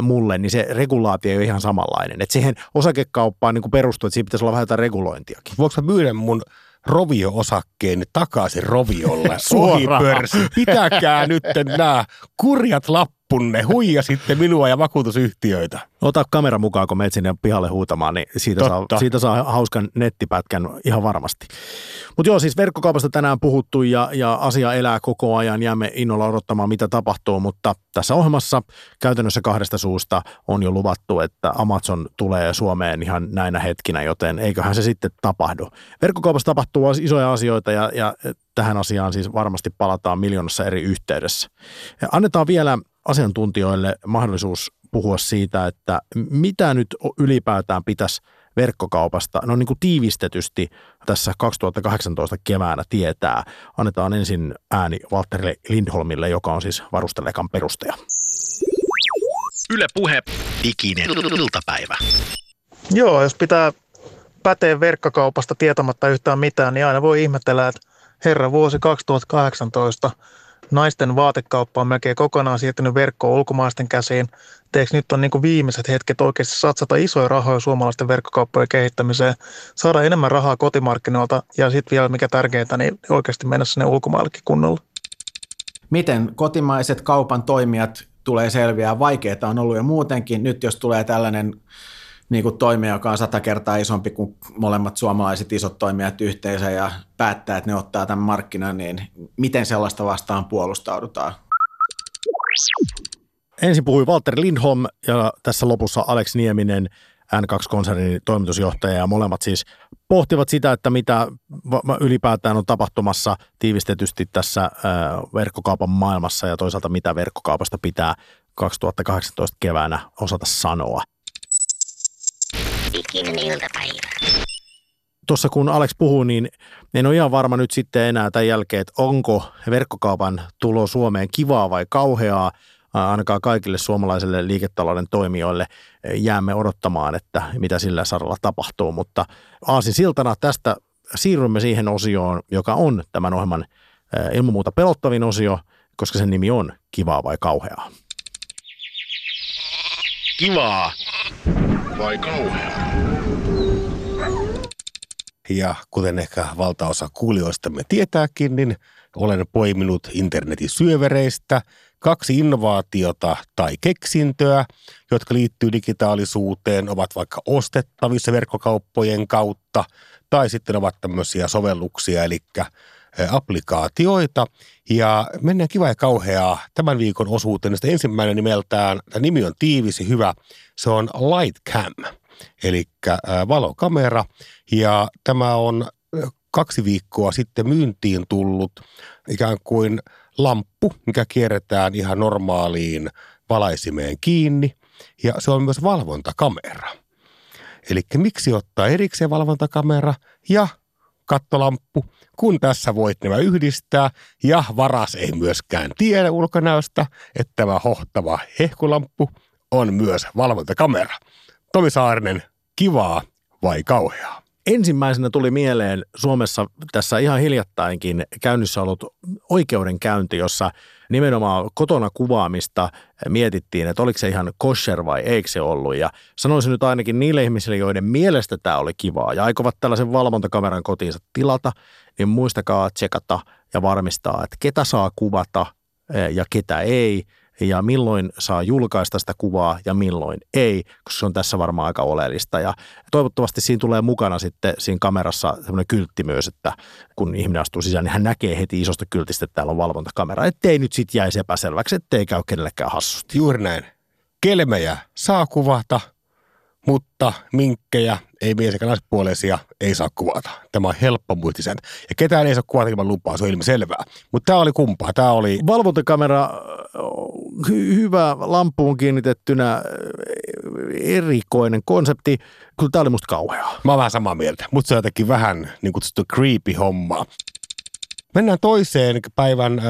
mulle, niin se regulaatio ei ole ihan samanlainen. Että siihen osakekauppaan niin perustuu, että siinä pitäisi olla vähän jotain regulointiakin. Voinko mä myydä mun rovio-osakkeen takaisin roviolle ohi pörssi. Pitäkää nyt nämä kurjat lappunne, huija sitten minua ja vakuutusyhtiöitä. Ota kamera mukaan, kun menet sinne pihalle huutamaan, niin siitä, saa, siitä saa hauskan nettipätkän ihan varmasti. Mutta joo, siis verkkokaupasta tänään puhuttu ja, ja asia elää koko ajan. Jäämme innolla odottamaan, mitä tapahtuu, mutta tässä ohjelmassa käytännössä kahdesta suusta on jo luvattu, että Amazon tulee Suomeen ihan näinä hetkinä, joten eiköhän se sitten tapahdu. Verkkokaupassa tapahtuu isoja asioita ja, ja tähän asiaan siis varmasti palataan miljoonassa eri yhteydessä. Ja annetaan vielä asiantuntijoille mahdollisuus puhua siitä, että mitä nyt ylipäätään pitäisi verkkokaupasta, no niin kuin tiivistetysti tässä 2018 keväänä tietää. Annetaan ensin ääni Walter Lindholmille, joka on siis varustelekan perustaja. Yle Puhe, diginen iltapäivä. Joo, jos pitää päteä verkkokaupasta tietämättä yhtään mitään, niin aina voi ihmetellä, että herra vuosi 2018 naisten vaatekauppa on melkein kokonaan siirtynyt verkkoon ulkomaisten käsiin. Teekö nyt on niin kuin viimeiset hetket oikeasti satsata isoja rahoja suomalaisten verkkokauppojen kehittämiseen, saada enemmän rahaa kotimarkkinoilta ja sitten vielä mikä tärkeintä, niin oikeasti mennä sinne ulkomaillekin kunnolla. Miten kotimaiset kaupan toimijat tulee selviää? Vaikeaa on ollut jo muutenkin. Nyt jos tulee tällainen niin kuin toimija, joka on sata kertaa isompi kuin molemmat suomalaiset isot toimijat yhteensä ja päättää, että ne ottaa tämän markkinan, niin miten sellaista vastaan puolustaudutaan? Ensin puhui Walter Lindholm ja tässä lopussa Alex Nieminen, N2-konsernin toimitusjohtaja ja molemmat siis pohtivat sitä, että mitä ylipäätään on tapahtumassa tiivistetysti tässä verkkokaupan maailmassa ja toisaalta mitä verkkokaupasta pitää 2018 keväänä osata sanoa diginen iltapäivä. Tuossa kun Alex puhuu, niin en ole ihan varma nyt sitten enää tämän jälkeen, että onko verkkokaupan tulo Suomeen kivaa vai kauheaa. Ainakaan kaikille suomalaisille liiketalouden toimijoille jäämme odottamaan, että mitä sillä saralla tapahtuu. Mutta aasin siltana tästä siirrymme siihen osioon, joka on tämän ohjelman ilman muuta pelottavin osio, koska sen nimi on Kivaa vai kauheaa. Kivaa vai kauheaa? Ja kuten ehkä valtaosa kuulijoistamme tietääkin, niin olen poiminut internetin syövereistä kaksi innovaatiota tai keksintöä, jotka liittyy digitaalisuuteen, ovat vaikka ostettavissa verkkokauppojen kautta tai sitten ovat tämmöisiä sovelluksia, eli applikaatioita. Ja mennään kiva ja kauheaa tämän viikon osuuteen. Sitä ensimmäinen nimeltään, tämä nimi on tiivis ja hyvä, se on Lightcam, eli valokamera. Ja tämä on kaksi viikkoa sitten myyntiin tullut ikään kuin lamppu, mikä kierretään ihan normaaliin valaisimeen kiinni. Ja se on myös valvontakamera. Eli miksi ottaa erikseen valvontakamera ja kattolamppu, kun tässä voit nämä yhdistää ja varas ei myöskään tiedä ulkonäöstä, että tämä hohtava hehkulamppu on myös valvontakamera. Tomi Saarinen, kivaa vai kauheaa? Ensimmäisenä tuli mieleen Suomessa tässä ihan hiljattainkin käynnissä ollut oikeudenkäynti, jossa nimenomaan kotona kuvaamista mietittiin, että oliko se ihan kosher vai eikö se ollut. Ja sanoisin nyt ainakin niille ihmisille, joiden mielestä tämä oli kivaa ja aikovat tällaisen valvontakameran kotiinsa tilata, niin muistakaa tsekata ja varmistaa, että ketä saa kuvata eh, ja ketä ei – ja milloin saa julkaista sitä kuvaa ja milloin ei, koska se on tässä varmaan aika oleellista. Ja toivottavasti siinä tulee mukana sitten siinä kamerassa sellainen kyltti myös, että kun ihminen astuu sisään, niin hän näkee heti isosta kyltistä, että täällä on valvontakamera, ettei nyt sitten jäisi epäselväksi, ettei käy kenellekään hassusti. Juuri näin. Kelmejä saa kuvata, mutta minkkejä, ei mies- eikä naispuoleisia, ei saa kuvata. Tämä on helppo muistisen. Ja ketään ei saa kuvata ilman lupaa, se on ilmi selvää. Mutta tämä oli kumpaa. Tämä oli... Valvontakamera, hyvä lampuun kiinnitettynä erikoinen konsepti. Kyllä tämä oli musta kauheaa. Mä oon vähän samaa mieltä, mutta se on jotenkin vähän niin kutsuttu creepy homma. Mennään toiseen päivän äh,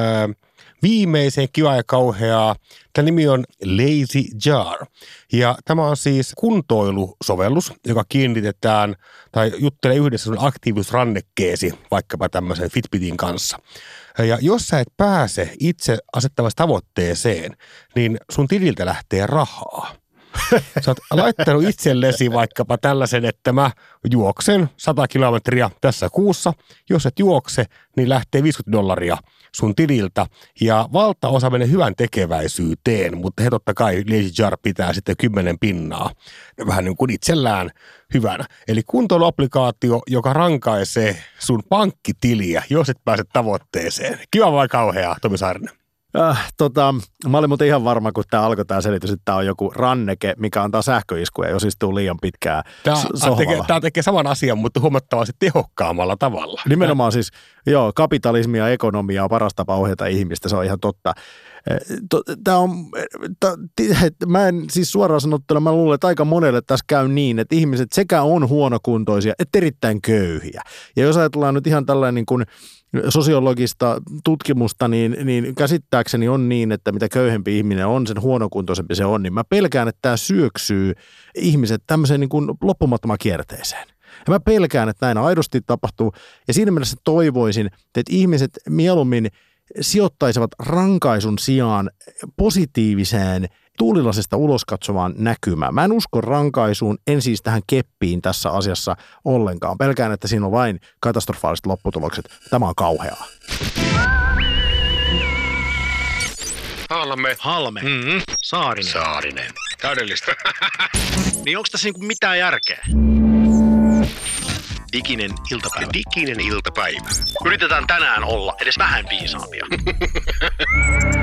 viimeiseen kiva ja kauheaa. Tämä nimi on Lazy Jar. Ja tämä on siis kuntoilusovellus, joka kiinnitetään tai juttelee yhdessä sun aktiivisuusrannekkeesi vaikkapa tämmöisen Fitbitin kanssa. Ja jos sä et pääse itse asettavasti tavoitteeseen, niin sun tililtä lähtee rahaa. Sä oot laittanut itsellesi vaikkapa tällaisen, että mä juoksen 100 kilometriä tässä kuussa. Jos et juokse, niin lähtee 50 dollaria sun tililtä. Ja valtaosa menee hyvän tekeväisyyteen, mutta he totta kai Lazy Jar pitää sitten 10 pinnaa vähän niin kuin itsellään hyvänä. Eli kuntoiluapplikaatio, joka rankaisee sun pankkitiliä, jos et pääse tavoitteeseen. Kiva vai kauheaa, Tomi Saarinen? Äh, tota, mä olin muuten ihan varma, kun tämä alkoi tämä selitys, että tämä on joku ranneke, mikä antaa sähköiskuja, jos istuu liian pitkään Tämä sohvalla. tekee, tämä tekee saman asian, mutta huomattavasti tehokkaammalla tavalla. Nimenomaan siis, joo, kapitalismi ja ekonomia on paras tapa ohjata ihmistä, se on ihan totta. Tämä on, tää, mä en siis suoraan sanottuna, mä luulen, että aika monelle tässä käy niin, että ihmiset sekä on huonokuntoisia että erittäin köyhiä. Ja jos ajatellaan nyt ihan tällainen niin kuin sosiologista tutkimusta, niin, niin käsittääkseni on niin, että mitä köyhempi ihminen on, sen huonokuntoisempi se on, niin mä pelkään, että tämä syöksyy ihmiset tämmöiseen niin kuin loppumattomaan kierteeseen. Ja mä pelkään, että näin aidosti tapahtuu. Ja siinä mielessä toivoisin, että ihmiset mieluummin sijoittaisivat rankaisun sijaan positiiviseen tuulilasesta ulos katsovaan näkymään. Mä en usko rankaisuun, en siis tähän keppiin tässä asiassa ollenkaan. Pelkään, että siinä on vain katastrofaaliset lopputulokset. Tämä on kauheaa. Halme. Halme. Mm-hmm. Saarinen. Saarinen. Täydellistä. Niin onko tässä niinku mitään järkeä? Diginen iltapäivä. Diginen iltapäivä. Yritetään tänään olla edes vähän viisaampia.